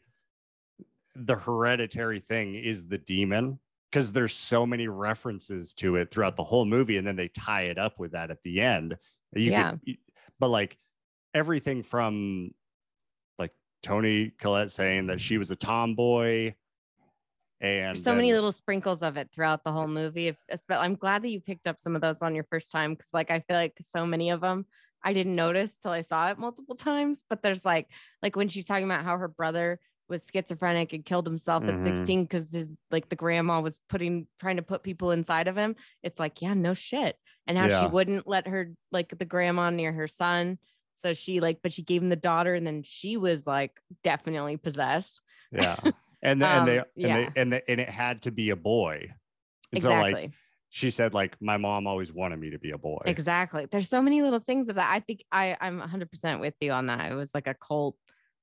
the hereditary thing is the demon because there's so many references to it throughout the whole movie and then they tie it up with that at the end you Yeah. could, but like everything from like Toni Collette saying that she was a tomboy and There's so many little sprinkles of it throughout the whole movie. If, I'm glad that you picked up some of those on your first time because, like, I feel like so many of them I didn't notice till I saw it multiple times. But there's like, like when she's talking about how her brother was schizophrenic and killed himself Mhm. at 16 because his like the grandma was putting trying to put people inside of him. It's like, yeah, no shit. And how Yeah. she wouldn't let her like the grandma near her son. So she like, but she gave him the daughter, and then she was like definitely possessed. yeah and, the, and they and yeah. they and, the, and it had to be a boy and exactly. so like she said like my mom always wanted me to be a boy Exactly. There's so many little things of that. I think I I'm 100% with you on that. It was like a cult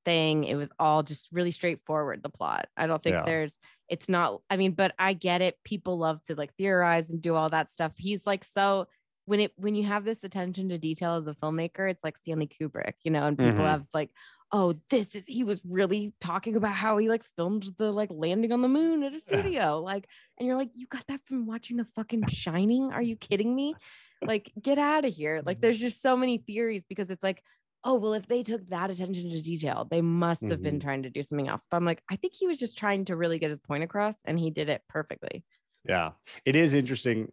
thing. It was all just really straightforward the plot. I don't think Yeah. there's it's not I mean, but I get it. People love to like theorize and do all that stuff. He's like so when it when you have this attention to detail as a filmmaker, it's like Stanley Kubrick, you know, and people Mhm. have like Oh, this is he was really talking about how he like filmed the like landing on the moon at a studio. Like, and you're like, you got that from watching the fucking shining? Are you kidding me? like get out of here like there's just so many theories because it's like oh well if they took that attention to detail they must have been Mhm. trying to do something else but i'm like i think he was just trying to really get his point across and he did it perfectly Yeah. It is interesting,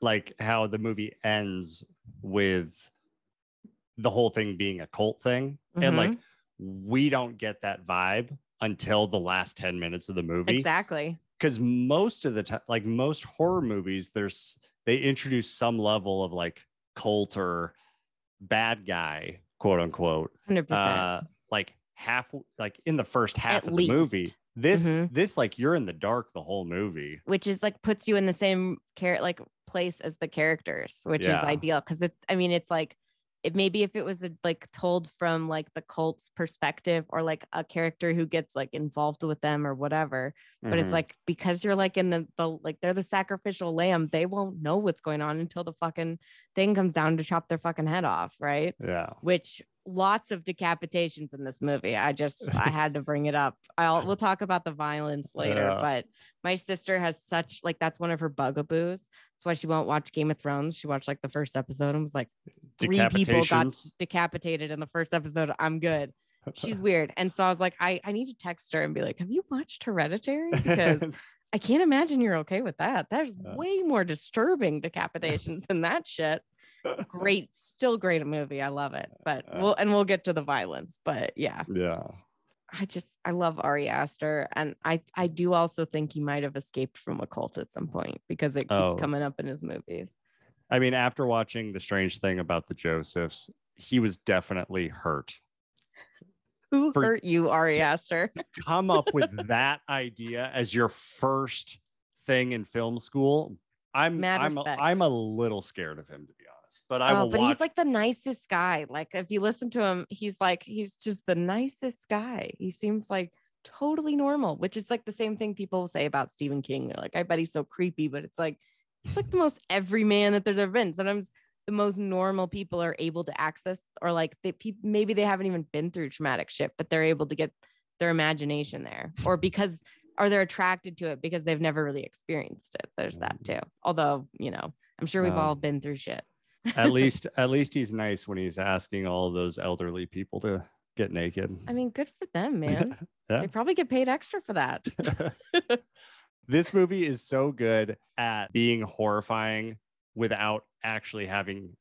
like how the movie ends with the whole thing being a cult thing. And like, we don't get that vibe until the last 10 minutes of the movie. exactly Because most of the time, like most horror movies, there's they introduce some level of like cult or bad guy, quote unquote. 100% Uh, like half, like in the first half At of the movie. least. This, Mhm. this, like you're in the dark the whole movie. which is like puts you in the same care like place as the characters which Yeah. is ideal because it i mean it's like it maybe if it was a, like told from like the cult's perspective or like a character who gets like involved with them or whatever but it's Mhm. like because you're like in the, the like they're the sacrificial lamb they won't know what's going on until the fucking thing comes down to chop their fucking head off right yeah. which lots of decapitations in this movie. I just i had to bring it up. I'll we'll talk about the violence later Yeah. but my sister has such like that's one of her bugaboos. That's why she won't watch game of thrones. She watched like the first episode and was like three people got decapitated in the first episode. I'm good. She's weird. And so i was like i i need to text her and be like have you watched hereditary? Because I can't imagine you're okay with that. There's way more disturbing decapitations than that shit. Great, still great movie. I love it. But we'll and we'll get to the violence. But yeah, yeah. I just I love Ari Aster, and I I do also think he might have escaped from a cult at some point because it keeps Oh. coming up in his movies. I mean, after watching the strange thing about the Josephs, he was definitely hurt. Who For- hurt you, Ari Aster? Come up with that idea as your first thing in film school. I'm Mad I'm a. I'm a little scared of him to be but I oh, will but watch. he's like the nicest guy. Like if you listen to him, he's like he's just the nicest guy. He seems like totally normal, which is like the same thing people say about Stephen King. They're like, I bet he's so creepy, but it's like he's like the most everyman that there's ever been. Sometimes the most normal people are able to access, or like they peop maybe they haven't even been through traumatic shit, but they're able to get their imagination there, or because or they're attracted to it because they've never really experienced it. There's that too. Although you know, I'm sure we've all Um, been through shit. At least at least he's nice when he's asking all those elderly people to get naked. I mean, good for them, man. Yeah. They probably get paid extra for that. this movie is so good at being horrifying without actually having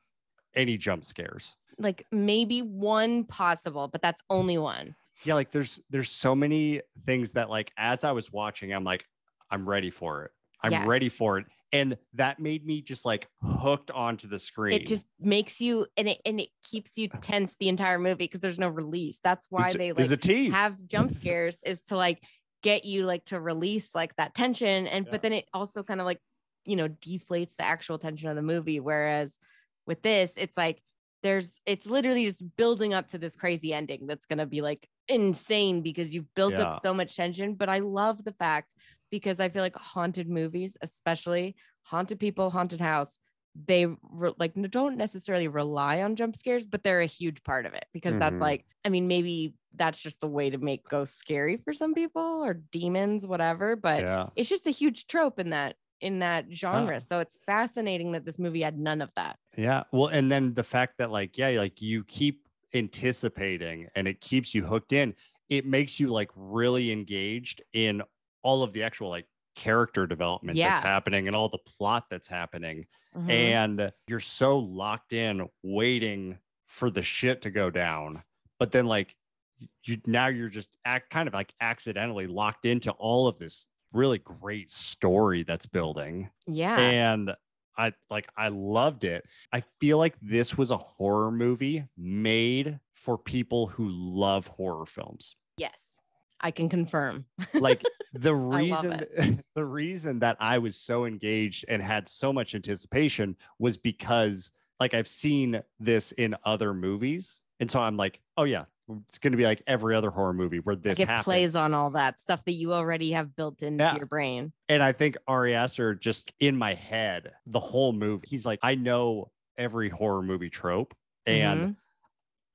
any jump scares. like maybe one possible, but that's only one. Yeah, like there's there's so many things that like as I was watching, I'm like, I'm ready for it. I'm Yeah. ready for it. And that made me just like hooked onto the screen. It just makes you and it and it keeps you tense the entire movie because there's no release. That's why It's- they like have jump scares is to like get you like to release like that tension and Yeah. but then it also kind of like you know deflates the actual tension of the movie whereas with this it's like there's it's literally just building up to this crazy ending that's going to be like insane because you've built Yeah. up so much tension but i love the fact because i feel like haunted movies especially haunted people haunted house they re- like don't necessarily rely on jump scares but they're a huge part of it because that's Mhm. like i mean maybe that's just the way to make ghosts scary for some people or demons whatever but yeah. it's just a huge trope in that in that genre so it's fascinating that this movie had none of that Yeah. Well, and then the fact that like, yeah, like you keep anticipating and it keeps you hooked in, it makes you like really engaged in all of the actual like character development Yeah. that's happening and all the plot that's happening. Mhm. And you're so locked in waiting for the shit to go down. But then like you now you're just act kind of like accidentally locked into all of this really great story that's building yeah and I like I loved it. I feel like this was a horror movie made for people who love horror films. yes i can confirm Like the reason the reason that I was so engaged and had so much anticipation was because like I've seen this in other movies. And so I'm like, oh yeah, it's going to be like every other horror movie where this like it happens. plays on all that stuff that you already have built into Yeah. your brain And I think Ari Aster just in my head, the whole movie, he's like, I know every horror movie trope and Mhm.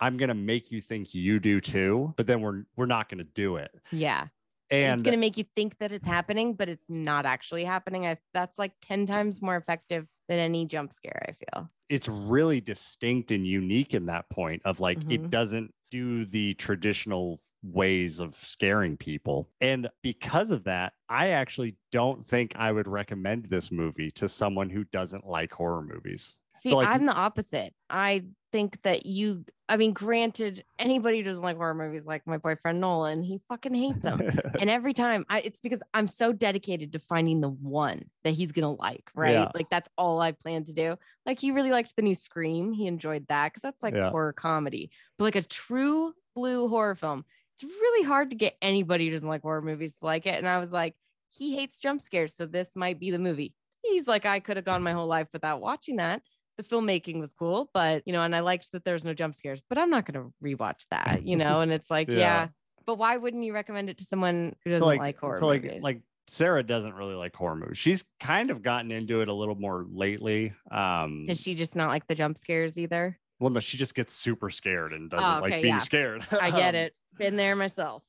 I'm gonna make you think you do too, but then we're we're not gonna do it. yeah and it's going to make you think that it's happening, but it's not actually happening. I, that's like 10 times more effective than any jump scare, I feel. it's really distinct and unique in that point of like Mhm. it doesn't do the traditional ways of scaring people. And because of that, I actually don't think I would recommend this movie to someone who doesn't like horror movies. See, So, like- I'm the opposite. I think that you, I mean, granted, anybody who doesn't like horror movies, like my boyfriend Nolan, he fucking hates them. and every time I, it's because I'm so dedicated to finding the one that he's gonna like, right? Yeah. Like that's all I plan to do. Like he really liked the new Scream. He enjoyed that because that's like Yeah. horror comedy. But like a true blue horror film, it's really hard to get anybody who doesn't like horror movies to like it. And I was like, he hates jump scares, so this might be the movie. He's like, I could have gone my whole life without watching that. The filmmaking was cool, but you know, and I liked that there's no jump scares, but I'm not gonna rewatch that, you know. And it's like, yeah. Yeah. but why wouldn't you recommend it to someone who doesn't so like, like horror so movies? like Sarah doesn't really like horror movies. She's kind of gotten into it a little more lately. Um Does she just not like the jump scares either? well no, she just gets super scared and doesn't Oh, like being yeah. scared. I get Um, it. Been there myself.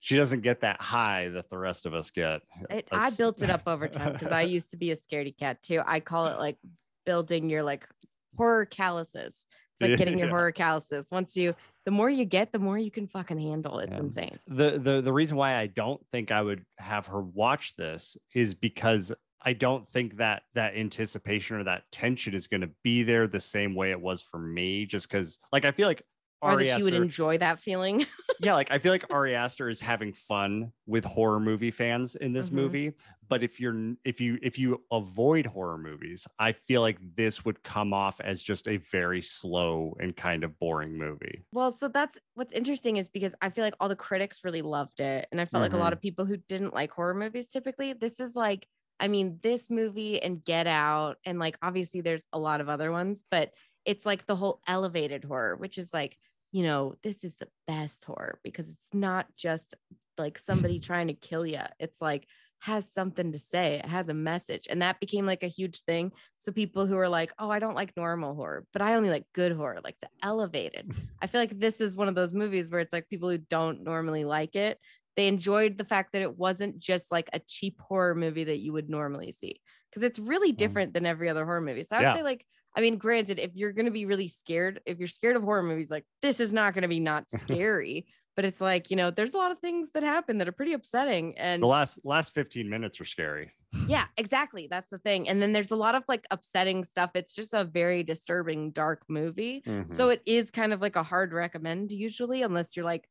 She doesn't get that high that the rest of us get. It, I built it up over time because I used to be a scaredy cat too. I call it like building your like horror calluses. It's like Yeah, getting your yeah. horror calluses. Once you, the more you get, the more you can fucking handle. It's Yeah. insane. the the the reason why I don't think I would have her watch this is because I don't think that that anticipation or that tension is going to be there the same way it was for me. Just because, like, I feel like Or Ari that she would enjoy that feeling. yeah, like I feel like Ari Aster is having fun with horror movie fans in this Mhm. movie. But if you're if you if you avoid horror movies, I feel like this would come off as just a very slow and kind of boring movie. Well, so that's what's interesting is because I feel like all the critics really loved it. And I felt like a lot of people who didn't like horror movies typically, this is like, I mean, this movie and Get Out, and like obviously there's a lot of other ones, but it's like the whole elevated horror, which is like, you know, this is the best horror because it's not just like somebody trying to kill you. It's like, has something to say. It has a message. And that became like a huge thing. So people who are like, oh, I don't like normal horror, but I only like good horror, like the elevated. I feel like this is one of those movies where it's like people who don't normally like it, they enjoyed the fact that it wasn't just like a cheap horror movie that you would normally see. Because it's really mm. different than every other horror movie. So I would Yeah. say, like, I mean, granted, if you're going to be really scared, if you're scared of horror movies, like this is not going to be not scary. but it's like, you know, there's a lot of things that happen that are pretty upsetting. And The last last 15 minutes are scary. yeah, exactly. That's the thing. And then there's a lot of like upsetting stuff. It's just a very disturbing, dark movie. Mm-hmm. So it is kind of like a hard recommend usually, unless you're like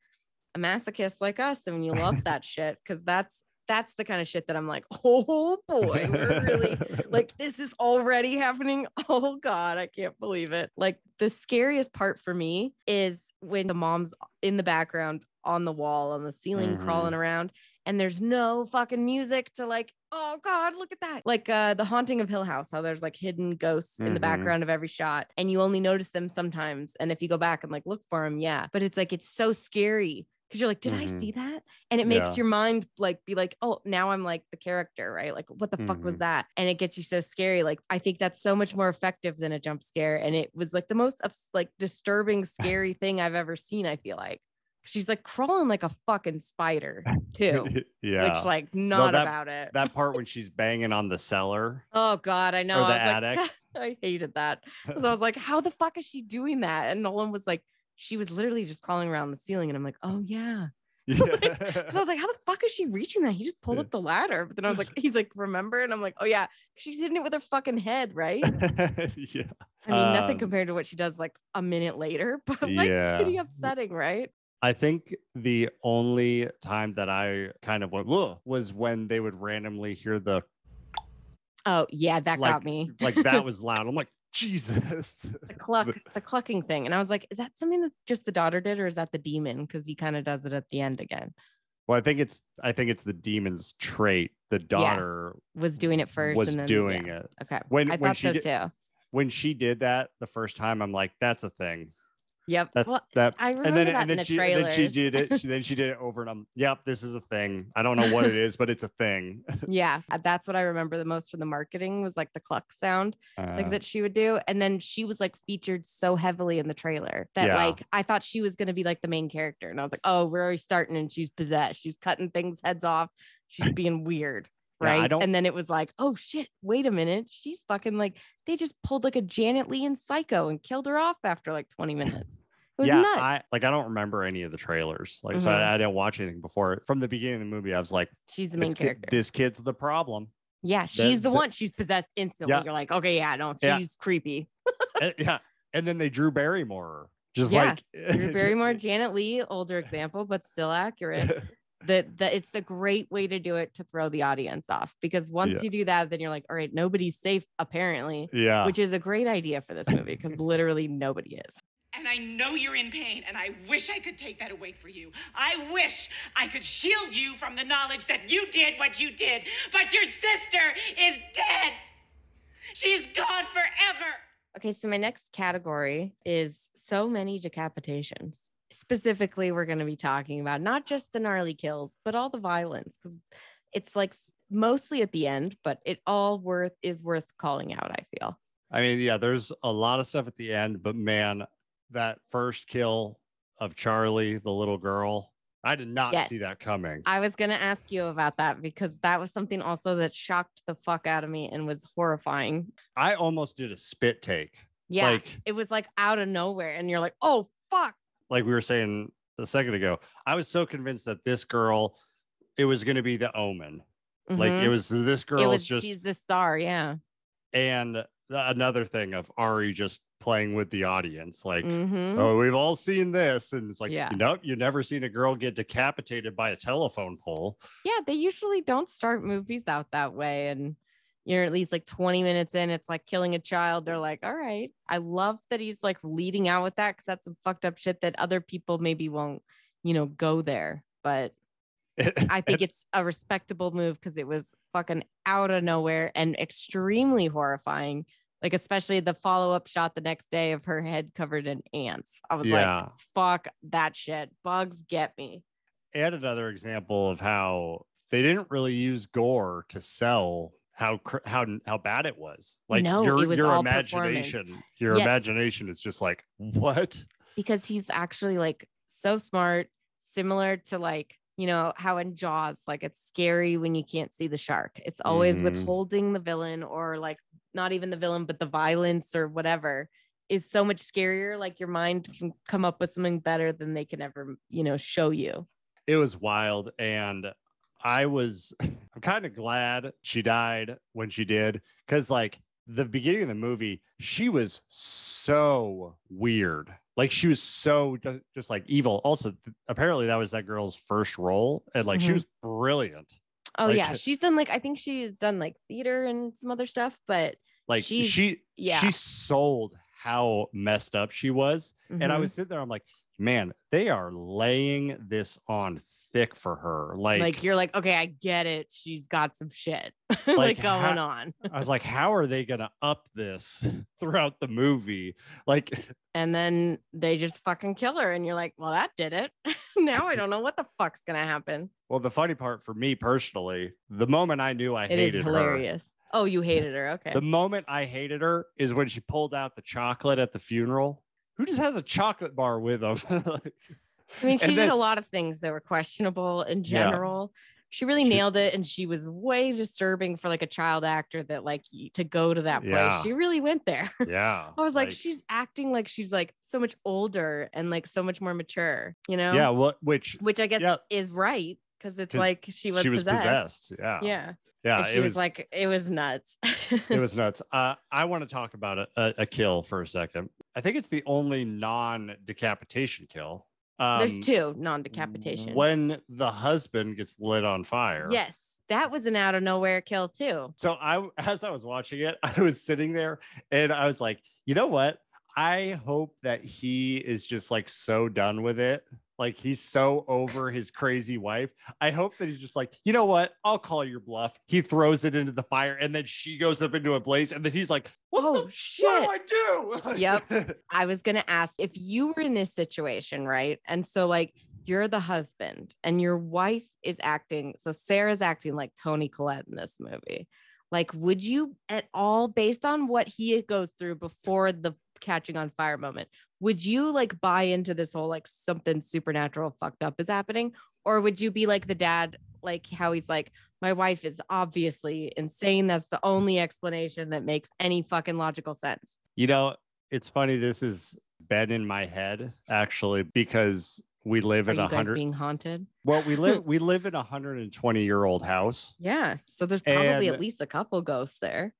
a masochist like us and you love that shit. Cause that's that's the kind of shit that I'm like, oh boy, we're really like this is already happening. Oh God, I can't believe it. Like the scariest part for me is when the mom's in the background on the wall on the ceiling Mhm. crawling around and there's no fucking music to like oh god look at that like uh the haunting of hill house how there's like hidden ghosts in the Mhm. background of every shot and you only notice them sometimes and if you go back and like look for them yeah but it's like it's so scary because you're like did i Mhm. see that and it makes Yeah. your mind like be like oh now i'm like the character right like what the fuck was Mhm. that and it gets you so scary like i think that's so much more effective than a jump scare and it was like the most ups- like disturbing scary thing i've ever seen i feel like she's like crawling like a fucking spider too yeah. which like not that- about it that part when she's banging on the cellar. oh god i know or the I was like attic. i hated that because i was like how the fuck is she doing that and nolan was like she was literally just crawling around the ceiling and i'm like oh yeah because I was like, how the fuck is she reaching that? He just pulled Yeah. up the ladder. But then I was like, he's like, remember? And I'm like, oh yeah, she's hitting it with her fucking head, right? yeah. I mean, nothing Um, compared to what she does like a minute later, but like Yeah. pretty upsetting, right? I think the only time that I kind of went "Ugh," was when they would randomly hear the Oh yeah, that like got me. like that was loud. I'm like Jesus. the cluck, the clucking thing, and I was like, is that something that just the daughter did, or is that the demon? Because he kind of does it at the end again. Well, I think it's I think it's the demon's trait. The daughter Was doing it first, was and then doing yeah. it. Okay, When- I when thought she so did- too. when she did that the first time. I'm like, that's a thing. Yep. That's well, that. I remember and then that and in then the she and then she did it. She, then she did it over and I'm. Yep, this is a thing. I don't know what it is, but it's a thing. yeah, uh, that's what I remember the most from the marketing was like the cluck sound. like Uh, that she would do. And then she was like featured so heavily in the trailer that Yeah. like I thought she was gonna be like the main character. And I was like, oh, we're already starting and she's possessed. She's cutting things heads off. She's being weird. Yeah, Right. don't- and then it was like, oh shit, wait a minute. She's fucking like they just pulled like a Janet Leigh in Psycho and killed her off after like 20 minutes. It was yeah, nuts. I like. I don't remember any of the trailers. Like, so Mhm. I, I didn't watch anything before. From the beginning of the movie, I was like, she's the this, main kid, character. this kid's the problem. yeah, she's the, the- one. She's possessed instantly. Yeah. You're like, okay, yeah, no, she's Yeah. creepy. And- yeah, and then they Drew Barrymore. Just Yeah, like Drew Barrymore, Janet Leigh, older example, but still accurate. that that it's a great way to do it to throw the audience off because once Yeah. you do that then you're like all right nobody's safe apparently yeah. which is a great idea for this movie because literally nobody is And I know you're in pain, and I wish I could take that away for you. I wish I could shield you from the knowledge that you did what you did, but your sister is dead. She's gone forever. Okay, so my next category is so many decapitations. Specifically, we're going to be talking about not just the gnarly kills, but all the violence because it's like mostly at the end, but it all worth is worth calling out. I feel. I mean, yeah, there's a lot of stuff at the end, but man, that first kill of Charlie, the little girl, I did not see that coming. I was going to ask you about that because that was something also that shocked the fuck out of me and was horrifying. I almost did a spit take. Yeah, Like it was like out of nowhere, and you're like, oh fuck. Like we were saying a second ago, I was so convinced that this girl, it was going to be the omen. Like it Mhm. was this girl was just she's the star. Yeah. and th- another thing of Ari just playing with the audience, like, Mhm. oh, we've all seen this, and it's like, Yeah. nope, you've never seen a girl get decapitated by a telephone pole. yeah, they usually don't start movies out that way. And you're at least like 20 minutes in, it's like killing a child. They're like, all right. I love that he's like leading out with that because that's some fucked up shit that other people maybe won't, you know, go there. But I think it's a respectable move because it was fucking out of nowhere and extremely horrifying. Like, especially the follow up shot the next day of her head covered in ants. I was Yeah. like, fuck that shit. Bugs get me. and another example of how they didn't really use gore to sell how how how bad it was. Like No, your was your imagination, your Yes. imagination is just like what? because he's actually like so smart, similar to like, you know, how in Jaws, like it's scary when you can't see the shark. It's always Mhm. withholding the villain or like not even the villain, but the violence or whatever is so much scarier. Like your mind can come up with something better than they can ever, you know, show you. It was wild, and I was I'm kind of glad she died when she did because like the beginning of the movie, she was so weird. Like she was so just like evil. Also, apparently that was that girl's first role, and like she Mhm. was brilliant. Oh Like- yeah, she's done like I think she's done like theater and some other stuff, but Like she yeah. she sold how messed up she was. And I Mhm. was sitting there, I'm like, man, they are laying this on thick for her. Like, like, you're like, okay, I get it. She's got some shit like, Like, going ha- on. I was like, how are they gonna up this throughout the movie? Like, and then they just fucking kill her and you're like well that did it now i don't know what the fuck's gonna happen well, the funny part for me personally, the moment I knew I It is hated her, hilarious oh you hated her okay the moment I hated her is when she pulled out the chocolate at the funeral. Who just has a chocolate bar with them? Like, i mean she did then- a lot of things that were questionable in Yeah. general she really She- nailed it and she was way disturbing for like a child actor that like to go to that place Yeah. she really went there yeah. i was like, she's acting like she's like so much older and like so much more mature you know yeah. What? Which which i guess yeah. is right because it's 'Cause like she was she was possessed, possessed. Yeah. yeah Yeah. she was, like it was nuts it was nuts. Uh, I want to talk about a, a, a kill for a second. I think it's the only non-decapitation kill. Um, There's two non-decapitation. When the husband gets lit on fire. Yes, that was an out of nowhere kill too. So I, as I was watching it, I was sitting there and I was like, you know what? I hope that he is just like so done with it. Like he's so over his crazy wife. I hope that he's just like, you know what? I'll call your bluff. He throws it into the fire and then she goes up into a blaze. And then he's like, what, Oh the, shit. what do I do? Yep. I was to ask if you were in this situation, right? And so, like, you're the husband and your wife is acting. So, Sarah's acting like Toni Collette in this movie. Like, would you at all, based on what he goes through before the catching on fire moment, would you like buy into this whole like something supernatural fucked up is happening? Or would you be like the dad, like how he's like, my wife is obviously insane. That's the only explanation that makes any fucking logical sense. You know, it's funny. This has been in my head actually because we live Are in a hundred. being haunted? Well, we live we live in a hundred and twenty year old house. Yeah. So there's probably And- at least a couple ghosts there.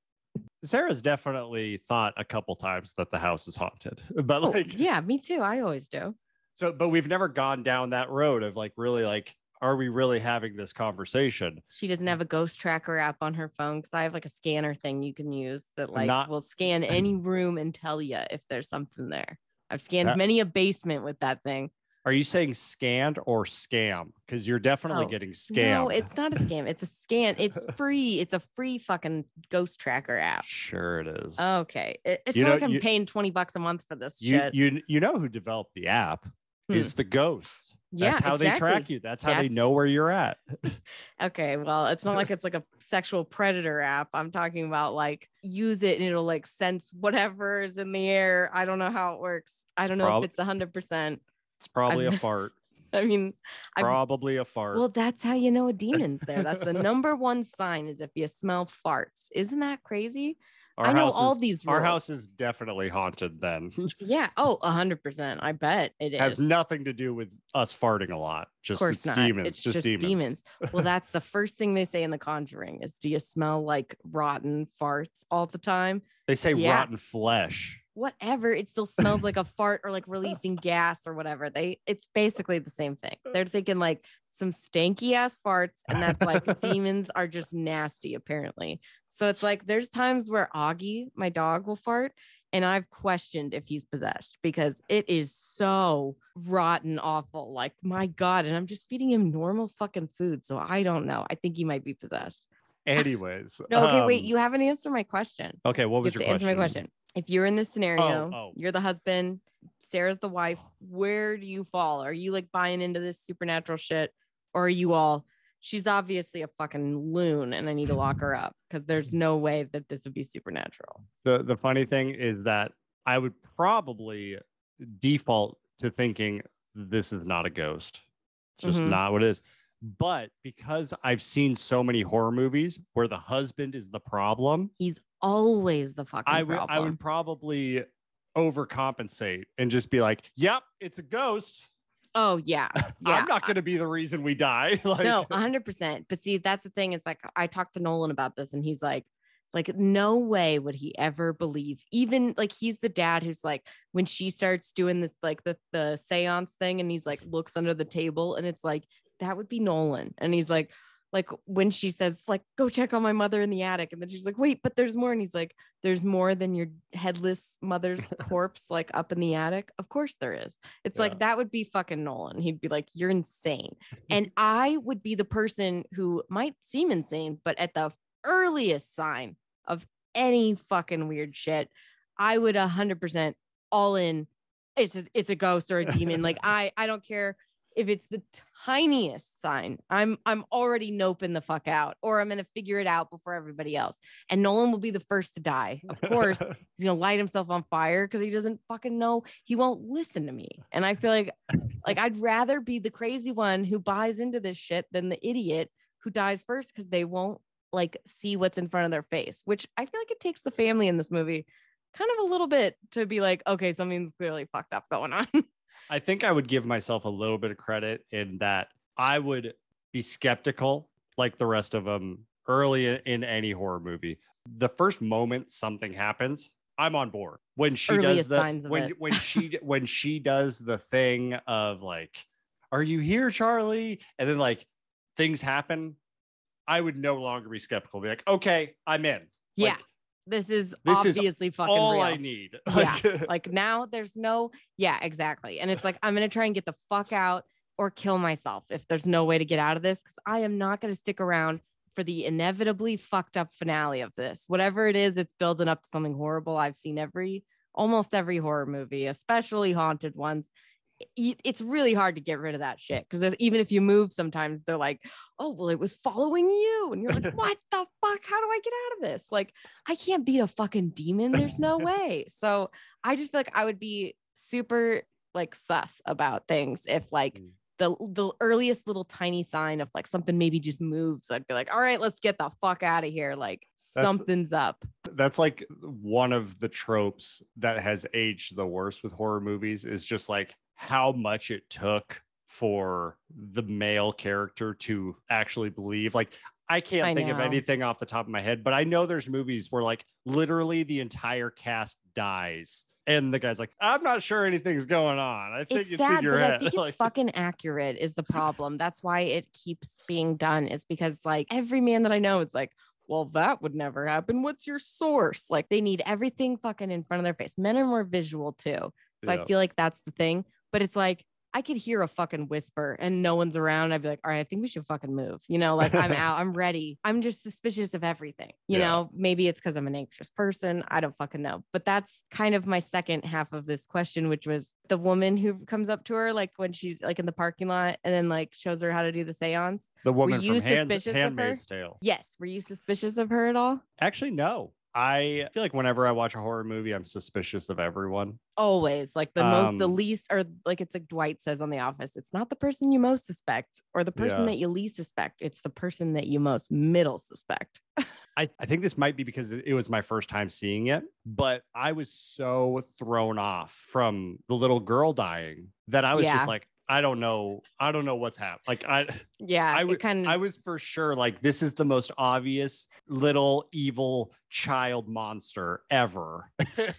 Sarah's definitely thought a couple times that the house is haunted, but Oh, like, yeah, me too. I always do. so, but we've never gone down that road of like really like, are we really having this conversation? She doesn't have a ghost tracker app on her phone because I have like a scanner thing you can use that like Not- will scan any room and tell you if there's something there. I've scanned That- many a basement with that thing. Are you saying scanned or scam? Because you're definitely Oh, getting scammed. No, it's not a scam. It's a scan. It's free. It's a free fucking ghost tracker app. sure it is. Okay. It- it's You not know, like I'm you- paying 20 bucks a month for this you shit. you you know who developed the app hmm. is the ghosts. Yeah, That's how they track you. That's how they know where you're at. Okay, well, it's not like it's like a sexual predator app. I'm talking about like use it and it'll like sense whatever is in the air. I don't know how it works. I don't know prob- if it's it's- 100%. It's probably a I've- fart. I mean, It's I've- probably a fart. well, that's how you know a demon's there. That's the number one sign is if you smell farts. Isn't that crazy? Our I know house all is- these Our house is definitely haunted. Then Yeah. Oh, 100%. I bet it is. has nothing to do with us farting a lot. Just it's demons. It's just, just, demons. Well, that's the first thing they say in The Conjuring is, "Do you smell like rotten farts all the time?" They say Yeah. rotten flesh. Whatever, it still smells like a fart or like releasing gas or whatever. They, it's basically the same thing. They're thinking like some stanky ass farts, and that's like demons are just nasty apparently. So it's like there's times where Augie, my dog, will fart, and I've questioned if he's possessed because it is so rotten awful. Like, my God. And I'm just feeding him normal fucking food. So I don't know. I think he might be possessed. Anyways. No, okay, wait. um, You haven't answered my question. Okay, what You was have your to answer my question. If you're in this scenario, oh. you're the husband, Sarah's the wife, where do you fall? Are you like buying into this supernatural shit? Or are you all, she's obviously a fucking loon and I need to lock her up because there's no way that this would be supernatural. The the funny thing is that I would probably default to thinking this is not a ghost. It's just Mhm. not what it is. But because I've seen so many horror movies where the husband is the problem, He's always the fucking I would problem. I would probably overcompensate and just be like, "Yep, it's a ghost. oh, yeah. yeah. I'm not going to be the reason we die." like, no, 100%. But see, that's the thing. It's like I talked to Nolan about this and he's like, like no way would he ever believe even like he's the dad who's like when she starts doing this like the the séance thing and he's like looks under the table and it's like that would be Nolan and he's like like when she says like go check on my mother in the attic and then she's like wait but there's more and he's like there's more than your headless mother's corpse like up in the attic of course there is it's Yeah. like that would be fucking Nolan he'd be like you're insane and I would be the person who might seem insane, but at the earliest sign of any fucking weird shit, I would 100% all in. It's a, it's a ghost or a demon. like I I don't care if it's the tiniest sign. I'm I'm already noping the fuck out, or I'm gonna figure it out before everybody else. And Nolan will be the first to die. Of course, he's gonna light himself on fire because he doesn't fucking know. He won't listen to me. And I feel like like I'd rather be the crazy one who buys into this shit than the idiot who dies first because they won't like see what's in front of their face, which I feel like it takes the family in this movie kind of a little bit to be like, okay, something's clearly fucked up going on. I think I would give myself a little bit of credit in that I would be skeptical, like the rest of them, early in, any horror movie. The first moment something happens, I'm on board. When she Earliest does the signs of when it. when she when she does the thing of like, "Are you here, Charlie?" and then like things happen, I would no longer be skeptical. Be like, "Okay, I'm in." yeah. Like, This is this is obviously fucking all real. I need. Yeah, Like, now there's no yeah exactly and it's like i'm gonna try and get the fuck out or kill myself if there's no way to get out of this because i am not gonna stick around for the inevitably fucked up finale of this whatever it is it's building up to something horrible i've seen every almost every horror movie especially haunted ones it's really hard to get rid of that shit because even if you move sometimes they're like oh well it was following you and you're like what the fuck how do i get out of this like i can't beat a fucking demon there's no way so I just feel like I would be super like sus about things if like Mm. the the earliest little tiny sign of like something maybe just moves. I'd be like, all right, let's get the fuck out of here. Like That's- something's up. that's like one of the tropes that has aged the worst with horror movies is just like how much it took for the male character to actually believe like i can't I think of anything off the top of my head but i know there's movies where like literally the entire cast dies and the guy's like i'm not sure anything's going on i think It's it's, in sad, your but head I think it's Like, fucking accurate is the problem. That's why it keeps being done, is because like every man that I know is like, well, that would never happen. What's your source? Like they need everything fucking in front of their face. Men are more visual too. So Yeah. I feel like that's the thing. But it's like, I could hear a fucking whisper and no one's around. I'd be like, all right, I think we should fucking move. You know, like I'm out, I'm ready. I'm just suspicious of everything. You Yeah. know, maybe it's because I'm an anxious person. I don't fucking know. But that's kind of my second half of this question, which was the woman who comes up to her, like when she's like in the parking lot and then like shows her how to do the seance. The woman you from Hand, suspicious of her? Tale. Yes. Were you suspicious of her at all? Actually, no. I feel like whenever I watch a horror movie, I'm suspicious of everyone. Always like the most, the Um, least, or like it's like Dwight says on The Office, it's not the person you most suspect or the person Yeah. that you least suspect. It's the person that you most middle suspect. I, I think this might be because it it was my first time seeing it, but I was so thrown off from the little girl dying that I was Yeah. just like, I don't know. I don't know what's happened. Like I Yeah. I would kind of, I was for sure like this is the most obvious little evil child monster ever. and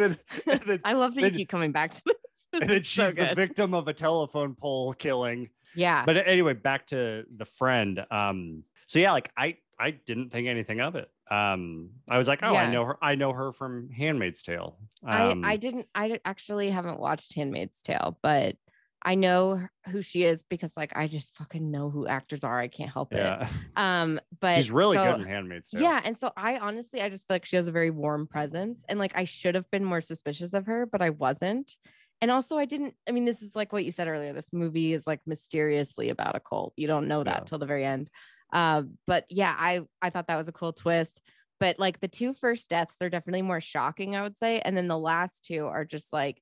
then, and then, I love that you keep coming back to this. and then she's so the victim of a telephone pole killing. Yeah. But anyway, back to the friend. Um, so yeah, like I I didn't think anything of it. Um, I was like, oh, I know her. I know her from Handmaid's Tale. I, Um, I didn't I actually haven't watched Handmaid's Tale, but I know who she is because like I just fucking know who actors are. I can't help yeah, it. Um, but she's really so- good in Handmaid's Tale. Yeah, and so I honestly I just feel like she has a very warm presence and like I should have been more suspicious of her, but I wasn't. And also I didn't I mean this is like what you said earlier. This movie is like mysteriously about a cult. You don't know that Yeah. till the very end. Uh, but yeah, I I thought that was a cool twist. But like the two first deaths are definitely more shocking, I would say. And then the last two are just like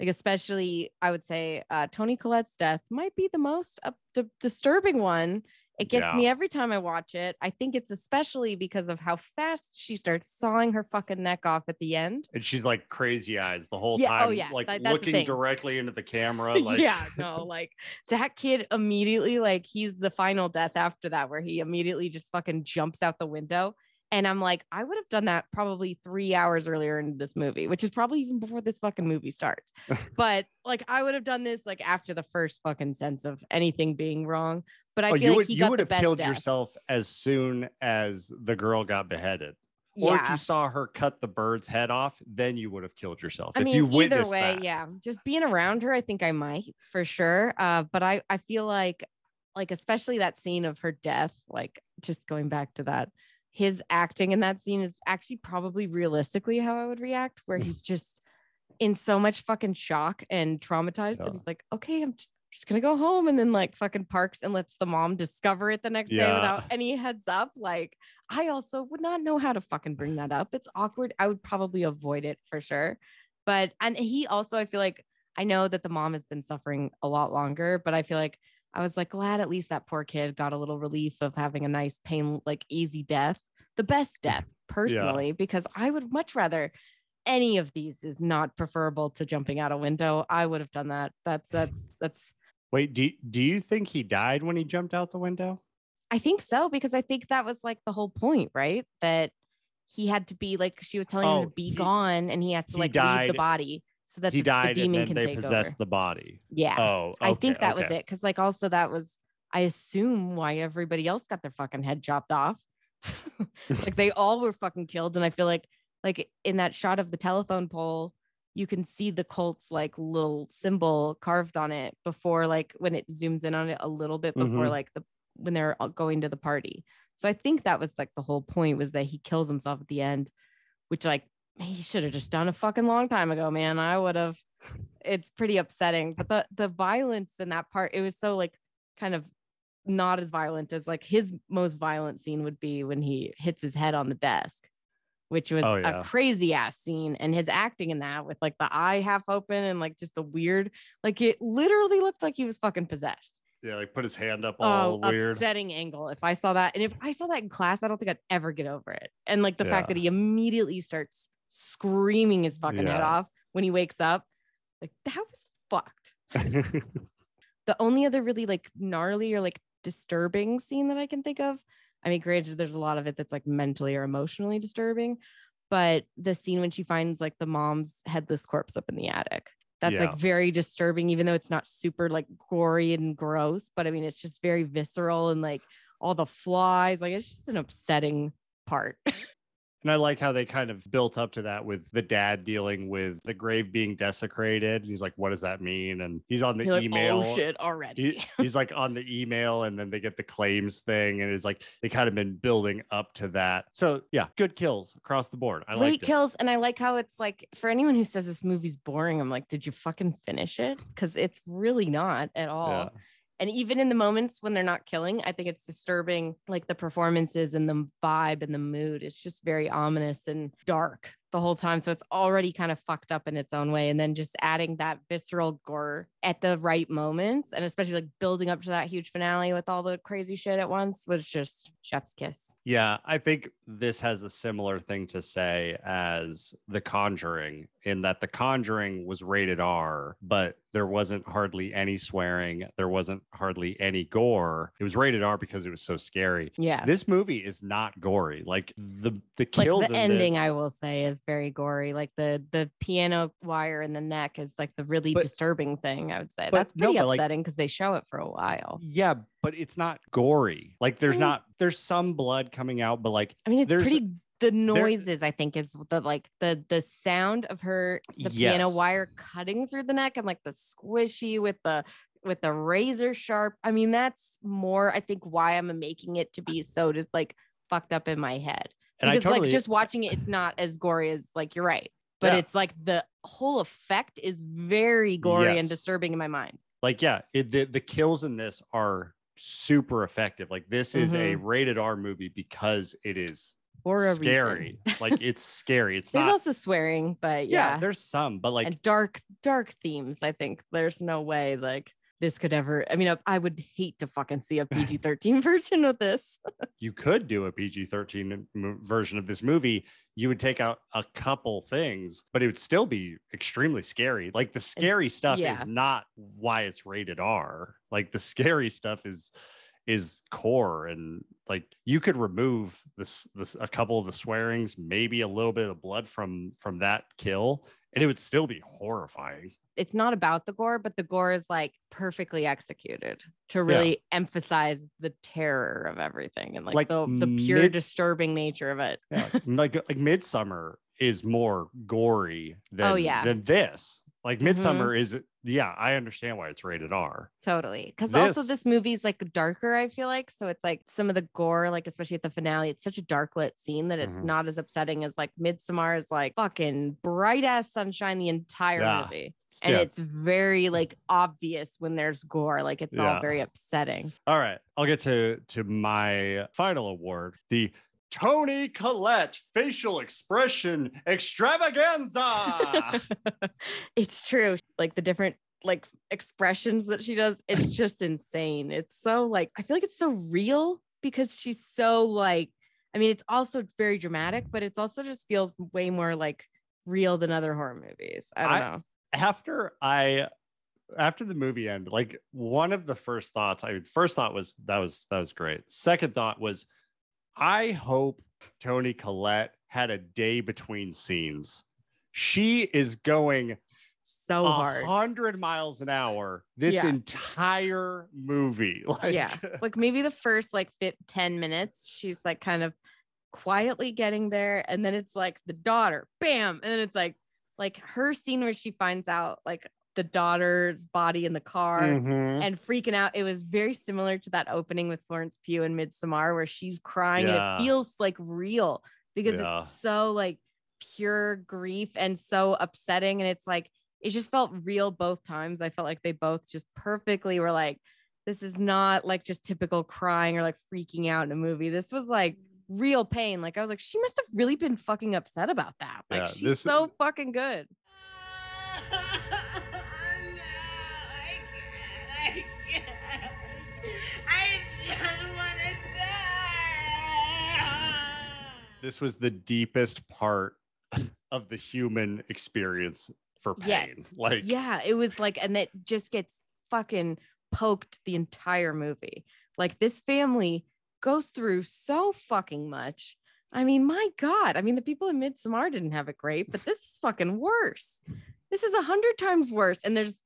like especially I would say uh Toni Collette's death might be the most up di- disturbing one. It gets Yeah. me every time I watch it. I think it's especially because of how fast she starts sawing her fucking neck off at the end. and she's like crazy eyes the whole Yeah, oh, time, yeah, like the looking directly into the camera. Like, yeah, no, like that kid immediately, like he's the final death after that, where he immediately just fucking jumps out the window. And I'm like, I would have done that probably three hours earlier in this movie, which is probably even before this fucking movie starts. but like, I would have done this like after the first fucking sense of anything being wrong. But I oh, feel you like would he you got would the have killed death. yourself as soon as the girl got beheaded. Or if you saw her cut the bird's head off, then you would have killed yourself. I if mean, you either way, that. yeah. Just being around her, I think I might for sure. Uh, but I, I feel like, like especially that scene of her death, like just going back to that, his acting in that scene is actually probably realistically how I would react, where mm-hmm. he's just in so much fucking shock and traumatized that he's like, okay, I'm just just gonna go home, and then like fucking parks and lets the mom discover it the next day without any heads up. Like, I also would not know how to fucking bring that up. It's awkward. I would probably avoid it for sure. But and he also, I feel like I know that the mom has been suffering a lot longer, but I feel like I was like glad at least that poor kid got a little relief of having a nice pain, like easy death, the best death personally, because I would much rather any of these is not preferable to jumping out a window. I would have done that. That's that's that's Wait, do do you think he died when he jumped out the window? I think so because I think that was like the whole point, right? That he had to be like she was telling him Oh, to be he- gone and he has to he like leave the body so that He the, the died and demon then can they possessed over. the body. Yeah. Oh, I think okay, that was it. Cause like also that was I assume why everybody else got their fucking head chopped off. like they all were fucking killed. And I feel like like in that shot of the telephone pole, you can see the cult's like little symbol carved on it before like when it zooms in on it a little bit before Mhm. like the when they're going to the party. So I think that was like the whole point was that he kills himself at the end, which like he should have just done a fucking long time ago, man. I would have. It's pretty upsetting, but the the violence in that part, it was so like kind of not as violent as like his most violent scene would be when he hits his head on the desk, which was Oh, yeah. a crazy ass scene. And his acting in that with like the eye half open and like just the weird, like it literally looked like he was fucking possessed. Yeah, like put his hand up all Oh, weird. upsetting angle. If I saw that, and if I saw that in class, I don't think I'd ever get over it. And like the fact that he immediately starts screaming his fucking head off when he wakes up, like that was fucked. The only other really like gnarly or like disturbing scene that I can think of. I mean, granted, there's a lot of it that's like mentally or emotionally disturbing, but the scene when she finds like the mom's headless corpse up in the attic. That's Yeah. like very disturbing, even though it's not super like gory and gross. But I mean, it's just very visceral and like all the flies. Like it's just an upsetting part. And I like how they kind of built up to that with the dad dealing with the grave being desecrated. And he's like, what does that mean? And he's on the You're like, oh, email. oh shit already. He- he's like on the email and then they get the claims thing and it's like they kind of been building up to that so yeah good kills across the board i Great like kills, and I like how it's like for anyone who says this movie's boring. I'm like, did you fucking finish it? Because it's really not at all. Yeah. And even in the moments when they're not killing, I think it's disturbing. Like the performances and the vibe and the mood. It's just very ominous and dark the whole time. So it's already kind of fucked up in its own way. And then just adding that visceral gore at the right moments, and especially like building up to that huge finale with all the crazy shit at once was just chef's kiss. yeah i think this has a similar thing to say as the conjuring in that the conjuring was rated r but there wasn't hardly any swearing there wasn't hardly any gore it was rated r because it was so scary Yeah. this movie is not gory like the the like kills the in this- ending i will say is very gory like the the piano wire in the neck is like the really But- disturbing thing i would say. That's pretty like- upsetting because they show it for a while. Yeah but it's not gory. Like there's Mm. not there's some blood coming out but like i mean it's pretty the noises i think is the like the the sound of her the piano wire cutting through the neck and like the squishy with the with the razor sharp. I mean that's more i think why i'm making it to be so just like fucked up in my head and because i totally like just watching it it's not as gory as like you're right. But Yeah. it's like the whole effect is very gory and disturbing in my mind. Like yeah it, the, the kills in this are super effective. Like this is a Mm-hmm. rated r movie because it is reason. scary. like it's scary. It's there's not also swearing but yeah, yeah, there's some but like and dark dark themes i think. There's no way like this could ever i mean I- i would hate to fucking see a pg-13 version of this. You could do a pg-13 mo- version of this movie. You would take out a couple things but it would still be extremely scary. Like the scary It's- stuff yeah. is not why it's rated r. Like the scary stuff is is core and like you could remove this this a couple of the swearings maybe a little bit of blood from from that kill and it would still be horrifying it's not about the gore but the gore is like perfectly executed to really emphasize the terror of everything and like, Like the, the pure mid- disturbing nature of it Yeah, like like Midsommar is more gory than Oh, yeah. than this. Like. Midsommar is yeah, I understand why it's rated R. Totally. Because also This- this movie's like darker, I feel like. So it's like some of the gore, like especially at the finale, it's such a dark lit scene that it's Mhm. not as upsetting as like Midsommar is like fucking bright ass sunshine the entire Yeah. movie. And Yeah. it's very like obvious when there's gore. Like it's Yeah. all very upsetting. All right, I'll get to to my final award, the Toni Collette facial expression extravaganza. it's true. Like the different like expressions that she does, it's just insane. It's so like I feel like it's so real because she's so like I mean, it's also very dramatic, but it's also just feels way more like real than other horror movies. I don't I- know. After I after the movie ended, like one of the first thoughts I first thought was that was that was great. Second thought was I hope Toni Collette had a day between scenes. She is going So hard. hundred miles an hour this Yeah. entire movie. Like, yeah. Like maybe the first like fit 10 minutes, she's like kind of quietly getting there. And then it's like the daughter, bam. And then it's like like her scene where she finds out like the daughter's body in the car. Mhm. and freaking out. It was very similar to that opening with Florence Pugh in Midsommar, where she's crying Yeah. and it feels like real because Yeah. it's so like pure grief and so upsetting. And it's like it just felt real both times. I felt like they both just perfectly were like, this is not like just typical crying or like freaking out in a movie. This was like real pain. Like I was like, she must have really been fucking upset about that. Like Yeah, she's so fucking good. I can't. I just want to die. this was the deepest part of the human experience for pain. Yes. Like yeah, it was like, and it just gets fucking poked the entire movie. Like this family goes through so fucking much. I mean, my God. I mean, the people in Midsommar didn't have it great, but this is fucking worse. This is a hundred times worse. And there's,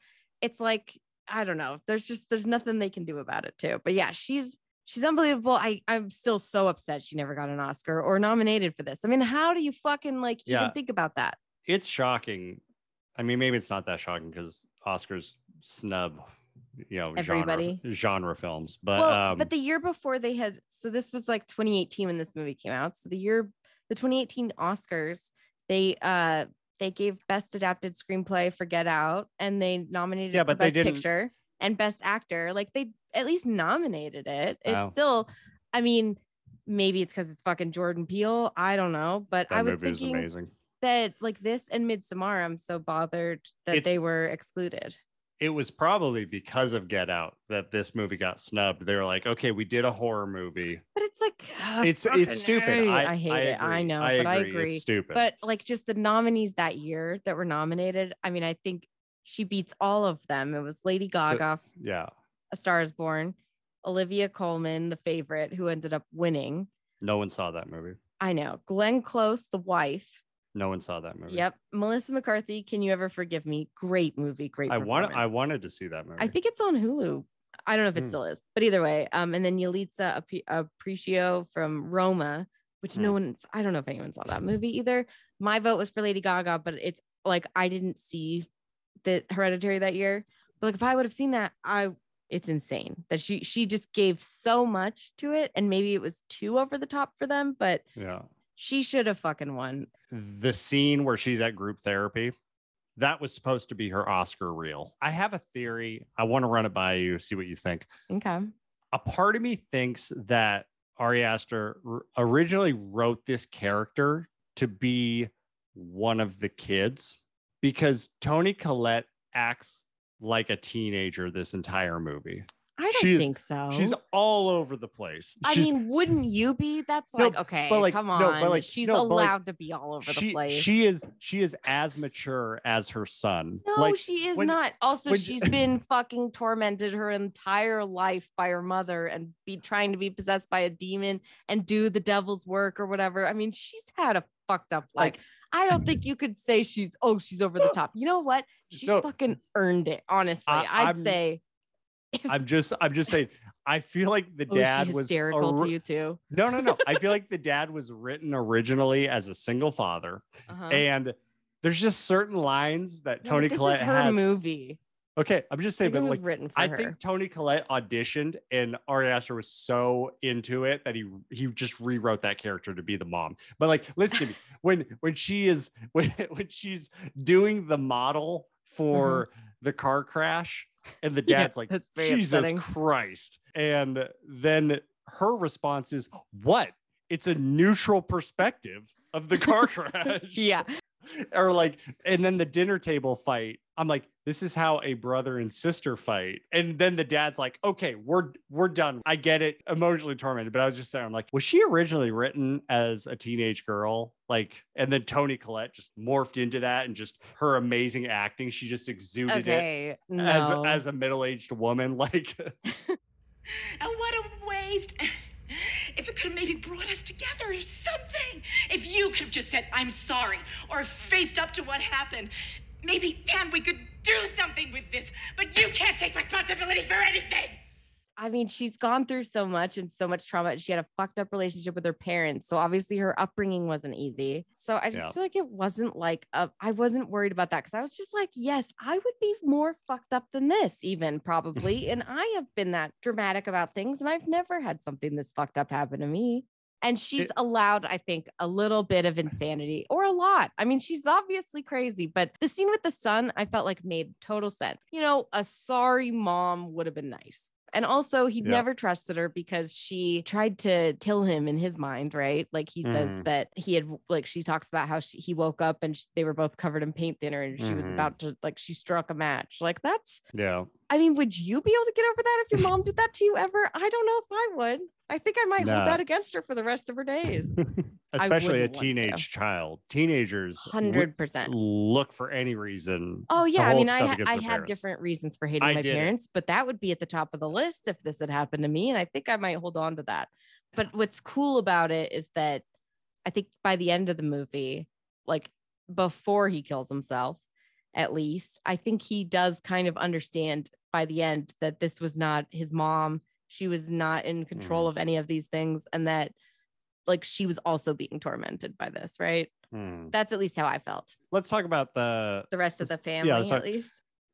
it's like, I don't know. There's just, there's nothing they can do about it too. But yeah, she's, she's unbelievable. I I'm still so upset she never got an Oscar or nominated for this. I mean, how do you fucking like Yeah. even think about that? It's shocking. I mean, maybe it's not that shocking because Oscars snub, you know, Everybody. genre, genre films. But well, um, but the year before they had so this was like 2018 when this movie came out. So the year the 2018 Oscars, they uh they gave best adapted screenplay for Get Out and they nominated Yeah, but they best didn't- picture and best actor. Like they at least nominated it. It's Wow. still I mean maybe it's because it's fucking Jordan Peele. I don't know, but that I was thinking amazing. that like this and Midsommar, I'm so bothered that It's- they were excluded. It was probably because of Get Out that this movie got snubbed. They were like, okay, we did a horror movie. But it's like ugh, it's it's stupid. I hate it. I know, I but I agree. agree. It's stupid. But like just the nominees that year that were nominated, I mean, I think she beats all of them. It was Lady Gaga, yeah, A Star is Born, Olivia Colman, the favorite, who ended up winning. no one saw that movie. I know. Glenn Close, the wife. No one saw that movie. Yep. Melissa McCarthy, Can You Ever Forgive Me? Great movie. Great. I want. I wanted to see that movie. I think it's on Hulu. I don't know if it Hmm. still is, but either way. Um, and then Yalitza Ap- Aparicio from Roma, which no Hmm. one, I don't know if anyone saw that movie either. My vote was for Lady Gaga, but it's like I didn't see the Hereditary that year. But like if I would have seen that, I it's insane that she she just gave so much to it, and maybe it was too over the top for them, but Yeah. She should have fucking won. the scene where she's at group therapy that was supposed to be her oscar reel i have a theory i want to run it by you see what you think Okay. a part of me thinks that ari aster originally wrote this character to be one of the kids because toni collette acts like a teenager this entire movie I don't She's- think so. she's all over the place I She's- mean, wouldn't you be? That's No, like okay, but, like, come no, on. but, like, She's no, but, like, allowed to be all over the place. she is she is as mature as her son no, like she is when- not. Also, she's been fucking tormented her entire life by her mother and be trying to be possessed by a demon and do the devil's work or whatever. I mean, she's had a fucked up life. like I don't think you could say she's oh she's over the top. You know what? She's No. fucking earned it. Honestly, I- I'd I'm- say. I'm just I'm just saying I feel like the oh, dad was hysterical ori- to you too. No, no, no. I feel like the dad was written originally as a single father Uh-huh. and there's just certain lines that Toni this Collette has. movie. Okay, I'm just saying but like written for I her. think Toni Collette auditioned and Ari Aster was so into it that he he just rewrote that character to be the mom. But like listen to me when when she is when when she's doing the model for the car crash and the Mm-hmm. Yeah, dad's like Jesus upsetting. Christ. And then her response is what? It's a neutral perspective of the car crash yeah. or like and then the dinner table fight i'm like this is how a brother and sister fight and then the dad's like okay we're we're done i get it emotionally tormented but i was just saying i'm like was she originally written as a teenage girl like and then toni collette just morphed into that and just her amazing acting she just exuded it No. as as a middle-aged woman like And what a waste. If it could have maybe brought us together or something. If you could have just said, I'm sorry, or faced up to what happened. Maybe then we could do something with this. But you can't take responsibility for anything. I mean, she's gone through so much and so much trauma. She had a fucked up relationship with her parents. So obviously her upbringing wasn't easy. So I just Yeah. feel like it wasn't like a, I wasn't worried about that because I was just like, yes, I would be more fucked up than this, even probably. and I have been that dramatic about things and I've never had something this fucked up happen to me. And she's It- allowed, I think, a little bit of insanity or a lot. I mean, she's obviously crazy, but the scene with the son, I felt like made total sense. You know, a sorry mom would have been nice. And also, he Yeah. never trusted her because she tried to kill him in his mind, right? Like he says Mhm. that he had, like, she talks about how she, he woke up and sh- they were both covered in paint thinner and she was Mhm. about to, like, she struck a match. Like, that's, yeah I mean, would you be able to get over that if your mom did that to you ever? I don't know if I would. I think I might Nah. hold that against her for the rest of her days. especially a wouldn't to. teenage child teenagers 100%. look for any reason Oh yeah, I mean, I ha- I their had parents. different reasons for hating I my did parents, but that would be at the top of the list if this had happened to me, and I think I might hold on to that. But what's cool about it is that I think by the end of the movie, like before he kills himself, at least, I think he does kind of understand by the end that this was not his mom she was not in control of any of these things and that like she was also being tormented by this, right? Hmm. That's at least how I felt. Let's talk about the The rest of the family, yeah, talk- at least.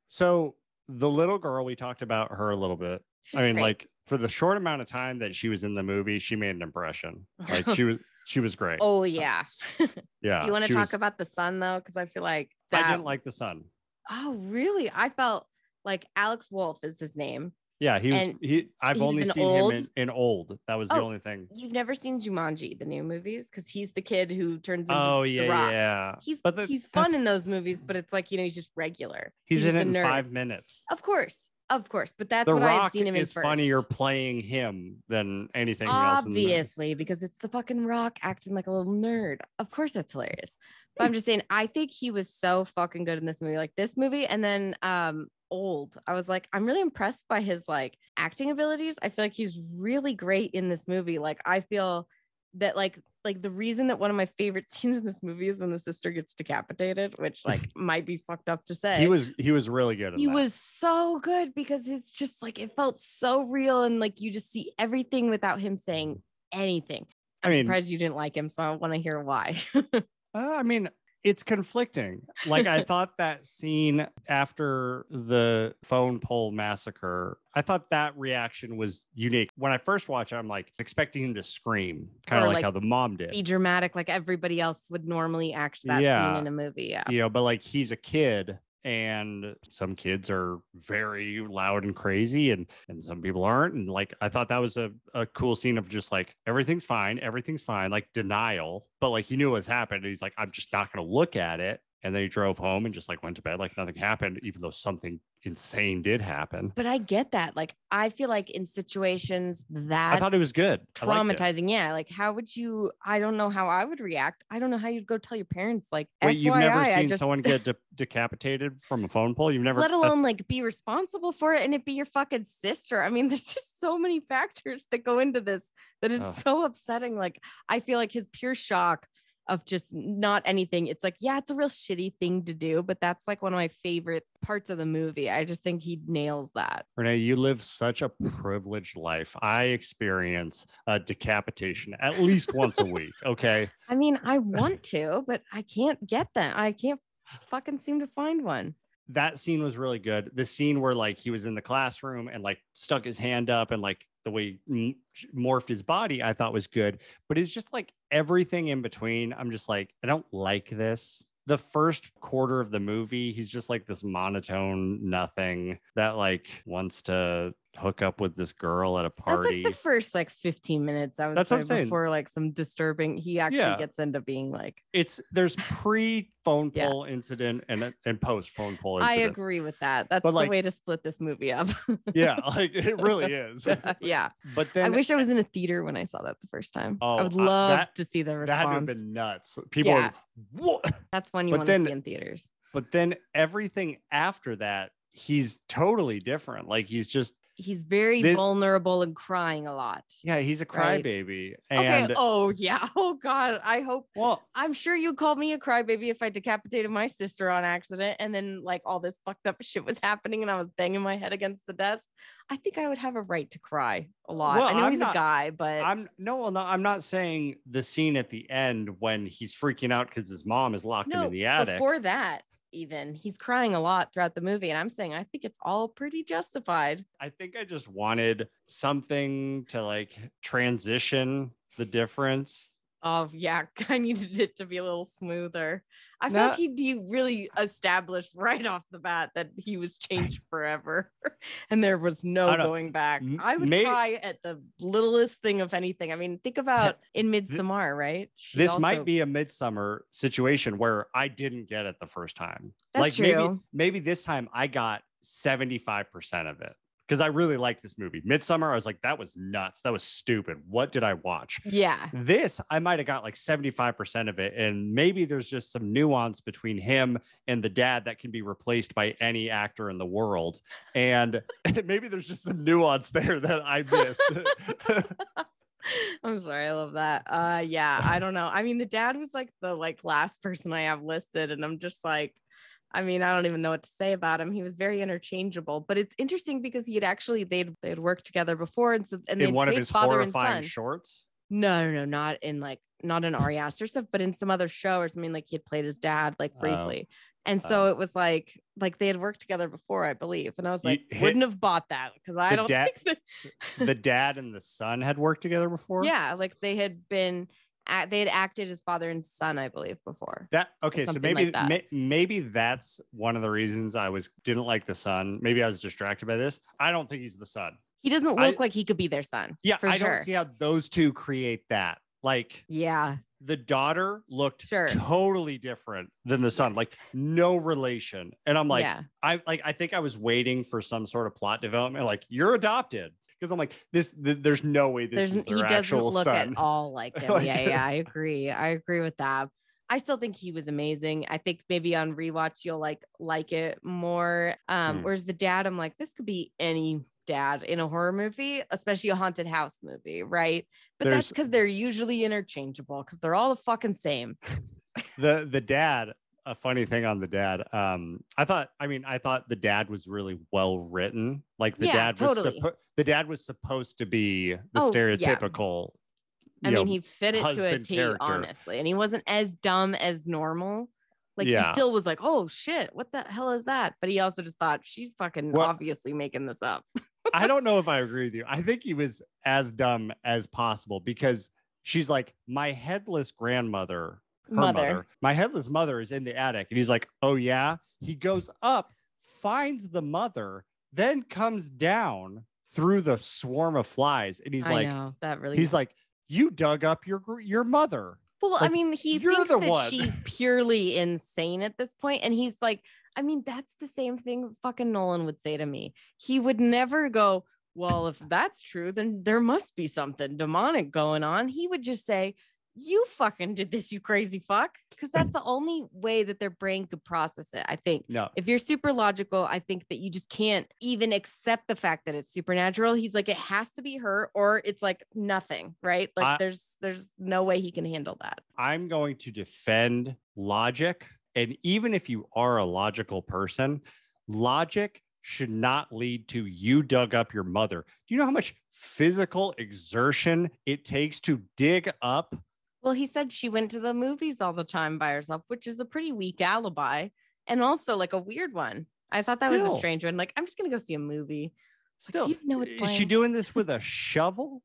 so the little girl. We talked about her a little bit. She's I mean, great. like for the short amount of time that she was in the movie, she made an impression. Like she was, she was great. oh yeah. yeah. Do you want to talk was- about the son though? Because I feel like I didn't like the son. Oh really? I felt like Alex Wolff is his name. Yeah, he was. And He. I've only seen old? him in, in old. That was the Oh, only thing. You've never seen Jumanji, the new movies, because he's the kid who turns into Oh the yeah, rock. yeah. He's But the- he's fun in those movies, but it's like you know he's just regular. He's, in the it in five minutes. Of course, of course, but that's the what I had seen him in is first. funnier playing him than anything else. in the. Obviously, because it's the fucking Rock acting like a little nerd. Of course, that's hilarious. But I'm just saying, I think he was so fucking good in this movie, like this movie, and then um old. I was like, I'm really impressed by his like acting abilities. I feel like he's really great in this movie. Like, I feel that like like the reason that one of my favorite scenes in this movie is when the sister gets decapitated, which like might be fucked up to say. He was he was really good. He that. was so good because it's just like it felt so real and like you just see everything without him saying anything. I I'm mean- surprised you didn't like him, so I want to hear why. Uh, I mean, it's conflicting. Like I thought that scene after the phone pole massacre, I thought that reaction was unique. When I first watched it, I'm like expecting him to scream, kind of like, like, how the mom did. Be dramatic like everybody else would normally act that Yeah. scene in a movie. Yeah. You know, but like he's a kid and some kids are very loud and crazy and and some people aren't and like i thought that was a, a cool scene of just like everything's fine everything's fine like denial but like he knew what's happened and he's like i'm just not going to look at it and then he drove home and just like went to bed like nothing happened even though something insane did happen But I get that. Like I feel like in situations that i thought it was good I liked it. traumatizing, yeah. Like how would you I don't know how I would react. I don't know how you'd go tell your parents like wait you've never FYI, seen just- someone get de- decapitated from a phone pole you've never let alone like be responsible for it and it be your fucking sister. I mean, there's just so many factors that go into this that is Oh. so upsetting. Like, I feel like his pure shock of just not anything. It's like, yeah, it's a real shitty thing to do, but that's like one of my favorite parts of the movie. I just think he nails that. Renee, you live such a privileged life. I experience a decapitation at least once a week. Okay. I mean, I want to, but I can't get that. I can't fucking seem to find one. That scene was really good. The scene where like he was in the classroom and like stuck his hand up and like the way he morphed his body, I thought was good. But it's just like everything in between. I'm just like, I don't like this. The first quarter of the movie, he's just like this monotone nothing that like wants to hook up with this girl at a party. That's like the first like 15 minutes. I would That's say what I'm saying. before like some disturbing. He actually Yeah. gets into being like, it's there's pre phone Yeah. pole incident and and post phone pole I incident. agree with that. That's But, the like- way to split this movie up. Yeah, like it really is. yeah. But then I wish I was in a theater when I saw that the first time. Oh, I would uh, love that- to see the response. that to have been nuts. People, Yeah. what? That's one you but want to then- see in theaters. But then everything after that, he's totally different. Like he's just He's very This- vulnerable and crying a lot. yeah, he's a Right. crybaby. And okay. Oh yeah. Oh God. I hope. well, I'm sure you called me a crybaby if I decapitated my sister on accident, and then like all this fucked up shit was happening, and I was banging my head against the desk. I think I would have a right to cry a lot. Well, I know I'm he's not- a guy, but I'm no, well, no, I'm not saying the scene at the end when he's freaking out because his mom is locked him in the attic. Before that, even he's crying a lot throughout the movie, and I'm saying I think it's all pretty justified. I think I just wanted something to like transition the difference. Oh yeah, I needed it to be a little smoother. I feel No. like he, really established right off the bat that he was changed forever, and there was no going back. I would may- cry at the littlest thing of anything. I mean, think about in Midsommar, right? She this also- might be a midsommar situation where I didn't get it the first time. That's like maybe true. maybe this time I got 75% of it. Because I really liked this movie. Midsommar, I was like, that was nuts. That was stupid. What did I watch? yeah. This, I might have got like 75% of it. And maybe there's just some nuance between him and the dad that can be replaced by any actor in the world. And maybe there's just some nuance there that I missed. I'm sorry, I love that. Uh yeah, I don't know. I mean, the dad was like the like last person I have listed, and I'm just like, I mean, I don't even know what to say about him. He was very interchangeable, but it's interesting because he had actually they'd they'd worked together before, and so and in one of his father and horrifying son. shorts. No, no, no, not in like not in Ari Aster stuff, but in some other show or something. Like he had played his dad like Oh. briefly, and so Oh. it was like like they had worked together before, I believe. And I was like, hit- wouldn't have bought that because I don't dad- think that. the dad and the son had worked together before. yeah, like they had been, they had acted as father and son, I believe, before. That okay, so maybe like that. may, maybe that's one of the reasons I was didn't like the son. Maybe I was distracted by this. I don't think he's the son. He doesn't I- look like he could be their son. Yeah, for I sure. don't see how those two create that. Like Yeah, the daughter looked Sure. totally different than the son, like no relation. And I'm like, yeah. I like I think I was waiting for some sort of plot development, like you're adopted. Because I'm like, this th- there's no way this There's is he doesn't actual look son. at all like him. Like- yeah, yeah, I agree. I agree with that. I still think he was amazing. I think maybe on rewatch you'll like like it more. Um, Hmm. whereas the dad, I'm like, this could be any dad in a horror movie, especially a haunted house movie, right? But that's because they're usually interchangeable because they're all the fucking same. the the dad a funny thing on the dad um i thought i mean i thought the dad was really well written like the Yeah, dad was suppo- the dad was supposed to be the Oh, yeah. stereotypical I mean, know, he fit it to a T, honestly, and he wasn't as dumb as normal. Like he still was like, "Oh shit, what the hell is that?" But he also just thought she's fucking Well- obviously making this up. i don't know if i agree with you i think he was as dumb as possible because she's like my headless grandmother her Mother. mother. my headless mother is in the attic and he's like oh yeah he goes up finds the mother then comes down through the swarm of flies and he's I like know that really. he's like you dug up your your mother well, I mean, he you're thinks the that one. she's purely insane at this point, and he's like, I mean, that's the same thing fucking Nolan would say to me. He would never go, well, if that's true, then there must be something demonic going on. He would just say, you fucking did this, you crazy fuck. Because that's the only way that their brain could process it, I think. no If you're super logical, I think that you just can't even accept the fact that it's supernatural. He's like, it has to be her, or it's like nothing, right? Like I- there's there's no way he can handle that. i'm going to defend logic and even if you are a logical person logic should not lead to you dug up your mother do you know how much physical exertion it takes to dig up Well, he said she went to the movies all the time by herself, which is a pretty weak alibi and also like a weird one. I thought that was a strange one. Like, I'm just gonna go see a movie. still do you know what's is she doing this with a shovel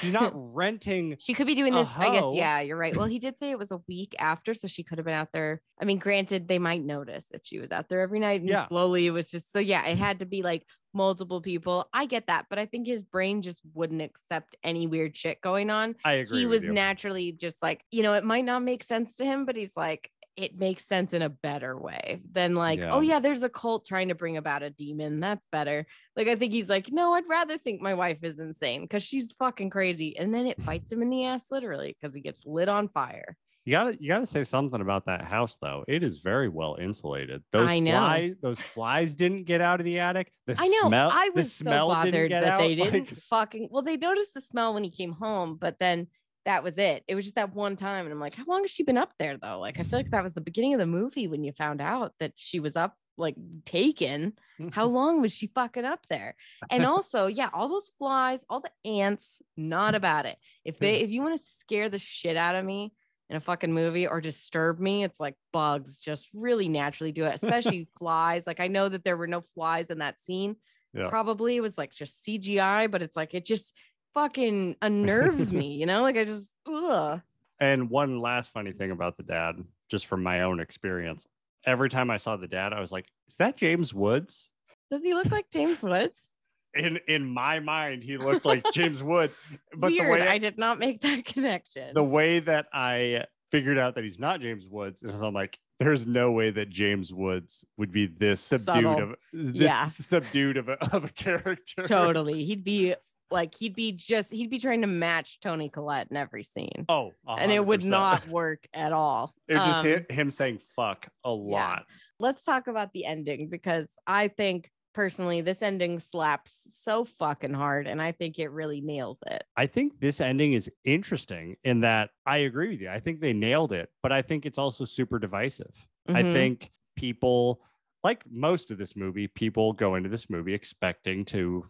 she's not renting She could be doing this. I guess, yeah, you're right. Well, he did say it was a week after, so she could have been out there. I mean, granted, they might notice if she was out there every night and Yeah. slowly it was just so yeah, it had to be like multiple people. I get that, but I think his brain just wouldn't accept any weird shit going on. i agree he was you. naturally just like, you know, it might not make sense to him, but he's like, it makes sense in a better way than like, oh Yeah. yeah, there's a cult trying to bring about a demon. That's better. Like I think he's like, no, I'd rather think my wife is insane because she's fucking crazy. And then it bites him in the ass literally because he gets lit on fire. You gotta you gotta say something about that house though. It is very well insulated. Those I know. flies, those flies didn't get out of the attic. The I know. smell, I was so bothered that out. they didn't like- fucking. Well, they noticed the smell when he came home, but then that was it. It was just that one time, and I'm like, how long has she been up there though? Like, I feel like that was the beginning of the movie when you found out that she was up, like taken. How long was she fucking up there? And also, yeah, all those flies, all the ants, not about it. If they, if you want to scare the shit out of me. In a fucking movie or disturb me, it's like bugs just really naturally do it, especially flies. Like I know that there were no flies in that scene, Yeah. probably it was like just CGI, but it's like it just fucking unnerves me, you know? Like I just ugh. And one last funny thing about the dad, just from my own experience. Every time I saw the dad, I was like, "Is that James Woods?" Does he look like James Woods? In in my mind, he looked like James Wood. But Weird. the way I did not make that connection. the way that I figured out that he's not James Woods, is I'm like, there's no way that James Woods would be this subdued Subtle. of this Yeah. subdued of a, of a character. totally. He'd be like he'd be just he'd be trying to match Toni Collette in every scene. Oh, and it would not work at all. It just Um, hit him saying fuck a lot. let's talk about the ending because I think personally this ending slaps so fucking hard and I think it really nails it. I think this ending is interesting in that I agree with you. I think they nailed it, but I think it's also super divisive. I Mhm. think people like most of this movie, people go into this movie expecting to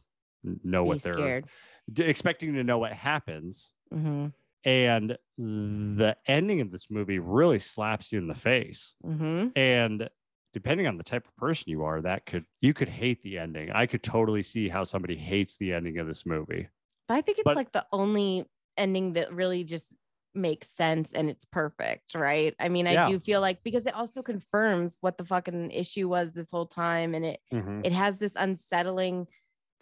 know Be what they're scared. d- expecting to know what happens. Mm-hmm. And the ending of this movie really slaps you in the face. Mm-hmm. And depending on the type of person you are, that could you could hate the ending. I could totally see how somebody hates the ending of this movie. But I think it's But- like the only ending that really just makes sense and it's perfect, right? I mean, I Yeah. do feel like because it also confirms what the fucking issue was this whole time and it mm-hmm. it has this unsettling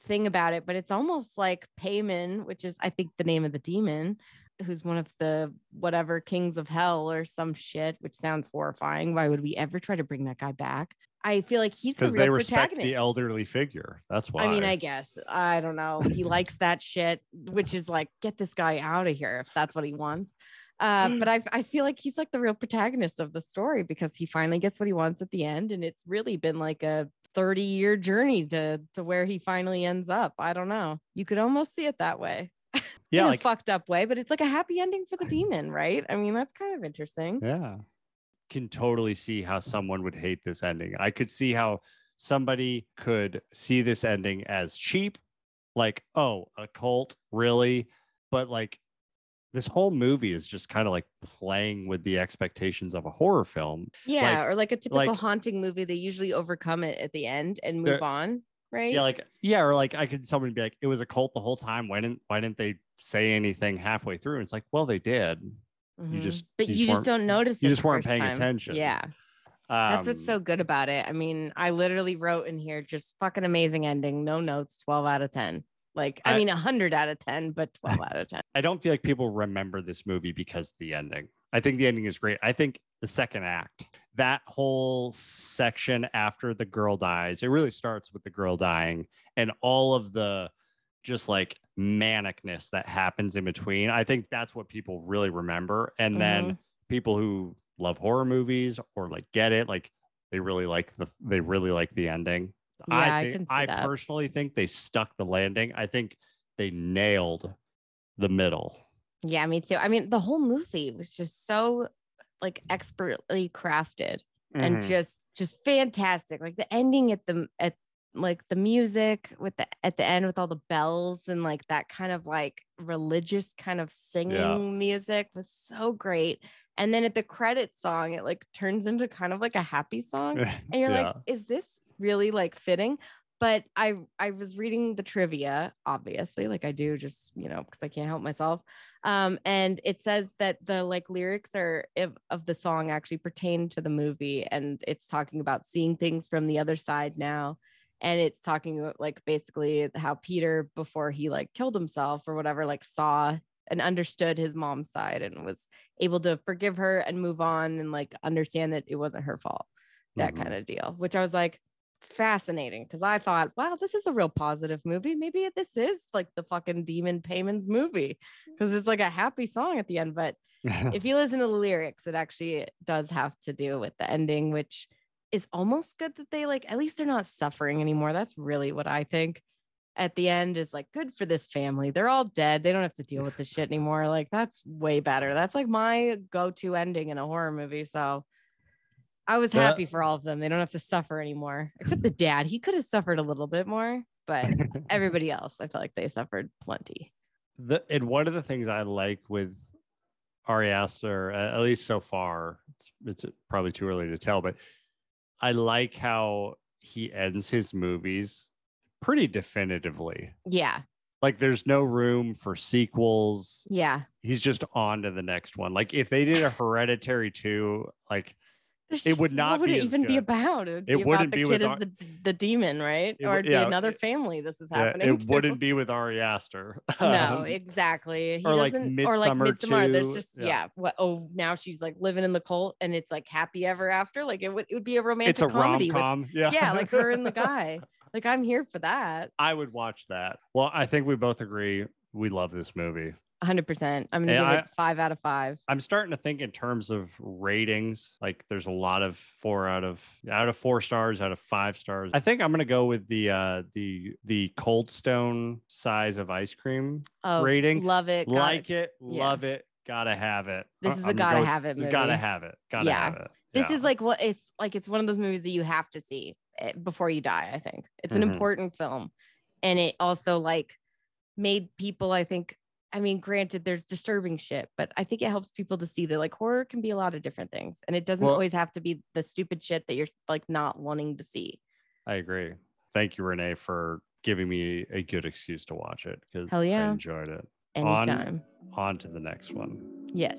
thing about it, but it's almost like Paimon, which is I think the name of the demon, who's one of the whatever kings of hell or some shit, which sounds horrifying. Why would we ever try to bring that guy back? I feel like he's the Because real they respect protagonist. the elderly figure. That's why. I mean, I guess I don't know. He likes that shit, which is like, get this guy out of here if that's what he wants. Uh, but I, I feel like he's like the real protagonist of the story because he finally gets what he wants at the end, and it's really been like a 30 year journey to to where he finally ends up. I don't know. You could almost see it that way. yeah, in like a fucked up way, but it's like a happy ending for the demon, right? I mean, that's kind of interesting. Yeah. Can totally see how someone would hate this ending. I could see how somebody could see this ending as cheap, like, oh, a cult, really? But like this whole movie is just kind of like playing with the expectations of a horror film. Yeah, or like a typical like- haunting movie, they usually overcome it at the end and move on, right? Yeah, like yeah, or like I could someone be like, it was a cult the whole time. Why didn't why didn't they say anything halfway through? And it's like, well, they did. Mhm. just- but you you just just don't notice you it just weren't paying time. attention. Yeah, that's what's Um, so good about it. I mean, I literally wrote in here just fucking amazing ending, no notes, 12 out of 10. Like, I, I- mean, 100 out of 10, but 12 out of 10. I don't feel like people remember this movie because the ending. I think the ending is great. I think the second act, that whole section after the girl dies, it really starts with the girl dying and all of the just like manicness that happens in between. I think that's what people really remember. And then mm-hmm. people who love horror movies or like get it, like they really like the they really like the ending. Yeah, I I think, can see I that. personally think they stuck the landing. I think they nailed the middle. Yeah, me too. I mean, the whole movie was just so like expertly crafted and Mhm. just just fantastic. Like the ending at the at like the music with the at the end with all the bells and like that kind of like religious kind of singing music was so great. And then at the credit song, it like turns into kind of like a happy song. And you're Yeah. like, is this really like fitting? But I I was reading the trivia, obviously, like I do, just you know, because I can't help myself. Um, and it says that the like lyrics are of, of the song actually pertain to the movie, and it's talking about seeing things from the other side now. And it's talking about like basically how Peter, before he like killed himself or whatever, like saw and understood his mom's side and was able to forgive her and move on and like understand that it wasn't her fault that Mhm. kind of deal, which I was like fascinating because I thought, wow, this is a real positive movie. Maybe this is like the fucking Demon Paimon's movie mm. because it's like a happy song at the end. But if you listen to the lyrics, it actually does have to do with the ending, which is almost good that they like, at least they're not suffering anymore. That's really what I think at the end is like good for this family. They're all dead. They don't have to deal with this shit anymore. Like that's way better. That's like my go-to ending in a horror movie. So I was happy for all of them. They don't have to suffer anymore, except the dad. He could have suffered a little bit more, but everybody else, I feel like they suffered plenty. the and one of the things I like with Ari Aster, at least so far, it's, it's probably too early to tell, but I like how he ends his movies pretty definitively. Yeah. Like there's no room for sequels. Yeah. He's just on to the next one. Like if they did a Hereditary 2, like There's It would not what would be it even be about? It would It be wouldn't about the be kid with Ar- the, the demon, right? It or it'd be another family this is yeah, happening. it to. wouldn't be with Ari Aster. No, Um, exactly. He or like doesn't, or like Midsommar. There's just yeah. yeah. What? Oh, now she's like living in the cult, and it's like happy ever after. Like it would, it would be a romantic it's a rom com. Yeah. yeah, like her and the guy. Like I'm here for that. I would watch that. Well, I think we both agree we love this movie. 100. percent I'm gonna And give I- it five out of five. I'm starting to think in terms of ratings. Like there's a lot of four out of out of four stars, out of five stars. I think I'm gonna go with the uh the the Cold Stone size of ice cream Oh, rating. love it. like it. it, Yeah. love it, gotta have it. This is I'm a gotta go have it Just gotta have it. Gotta Yeah. have it. This Yeah. is like what it's like. It's one of those movies that you have to see eh, before you die. I think it's an Mhm. important film, and it also like made people. I think. I mean, granted, there's disturbing shit, but I think it helps people to see that like horror can be a lot of different things, and it doesn't Well- always have to be the stupid shit that you're like not wanting to see. I agree. Thank you, Renee, for giving me a good excuse to watch it because yeah. I enjoyed it. On- Anytime. On to the next one. Yes.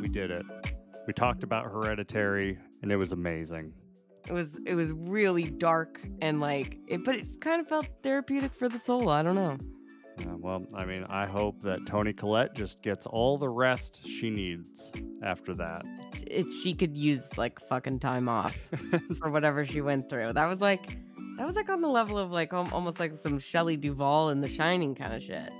We did it. We talked about Hereditary, and it was amazing. It was it was really dark and like it, but it kind of felt therapeutic for the soul. I don't know. Yeah, well, I mean, I hope that Toni Collette just gets all the rest she needs after that. If she could use like fucking time off for whatever she went through, that was like that was like on the level of like almost like some Shelley Duvall in The Shining kind of shit.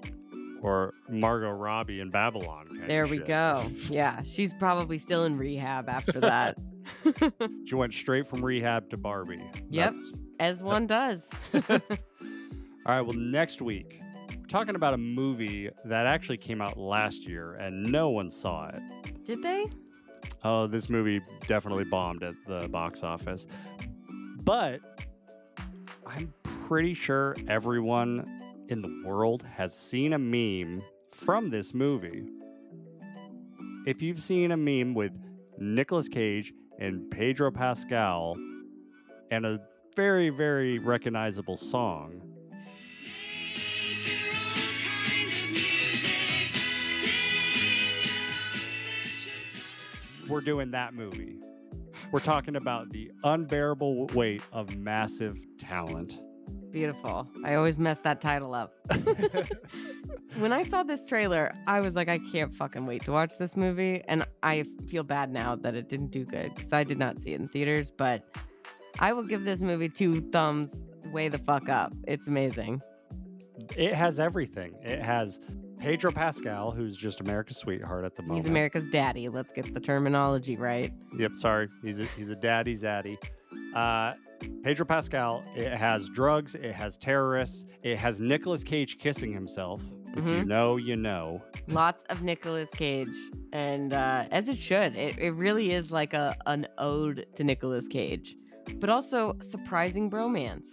Or Margot Robbie in Babylon. There we shit. go. Yeah, she's probably still in rehab after that. She went straight from rehab to Barbie. Yep. That's- As one does. All right. Well, next week, we're talking about a movie that actually came out last year and no one saw it. Did they? Oh, this movie definitely bombed at the box office. But I'm pretty sure everyone in the world has seen a meme from this movie. If you've seen a meme with Nicolas Cage and Pedro Pascal and a very, very recognizable song, we're doing that movie. We're talking about the unbearable weight of massive talent. Beautiful. I always mess that title up. when I saw this trailer, I was like, I can't fucking wait to watch this movie. And I feel bad now that it didn't do good because I did not see it in theaters. But I will give this movie two thumbs way the fuck up. It's amazing. It has everything. It has Pedro Pascal, who's just America's sweetheart at the moment. He's America's daddy. Let's get the terminology right. Yep, sorry. He's a, he's a daddy zaddy. Uh, Pedro Pascal, it has drugs, it has terrorists, it has Nicolas Cage kissing himself. If you know, you know. Lots of Nicolas Cage. And uh, as it should, it, it really is like a an ode to Nicolas Cage, but also surprising bromance.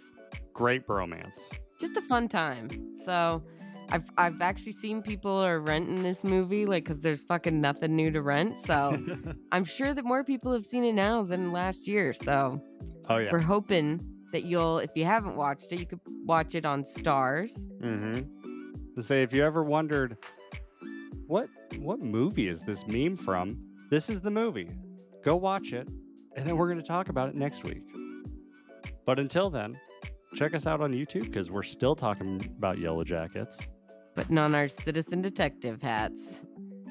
Great bromance. just a fun time. So I've I've actually seen people are renting this movie like because there's fucking nothing new to rent. So I'm sure that more people have seen it now than last year. So oh, yeah. we're hoping that you'll, if you haven't watched it, you could watch it on Starz. Mm-hmm. To say, if you ever wondered, what what movie is this meme from? This is the movie. Go watch it, and then we're going to talk about it next week. But until then, check us out on YouTube because we're still talking about Yellowjackets. Putting on our citizen detective hats,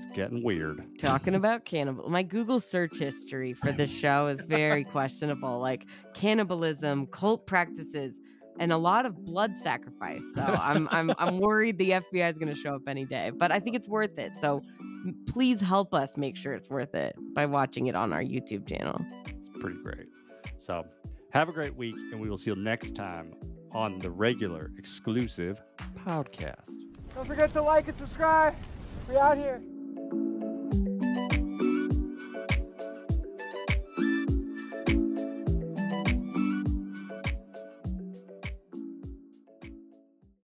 It's getting weird. talking about cannibal. My Google search history for this show is very questionable, like cannibalism, cult practices, and a lot of blood sacrifice. So I'm I'm I'm worried the FBI is going to show up any day, but I think it's worth it. So please help us make sure it's worth it by watching it on our YouTube channel. It's pretty great. So have a great week, and we will see you next time on the regular exclusive podcast. Don't forget to like and subscribe. We out here.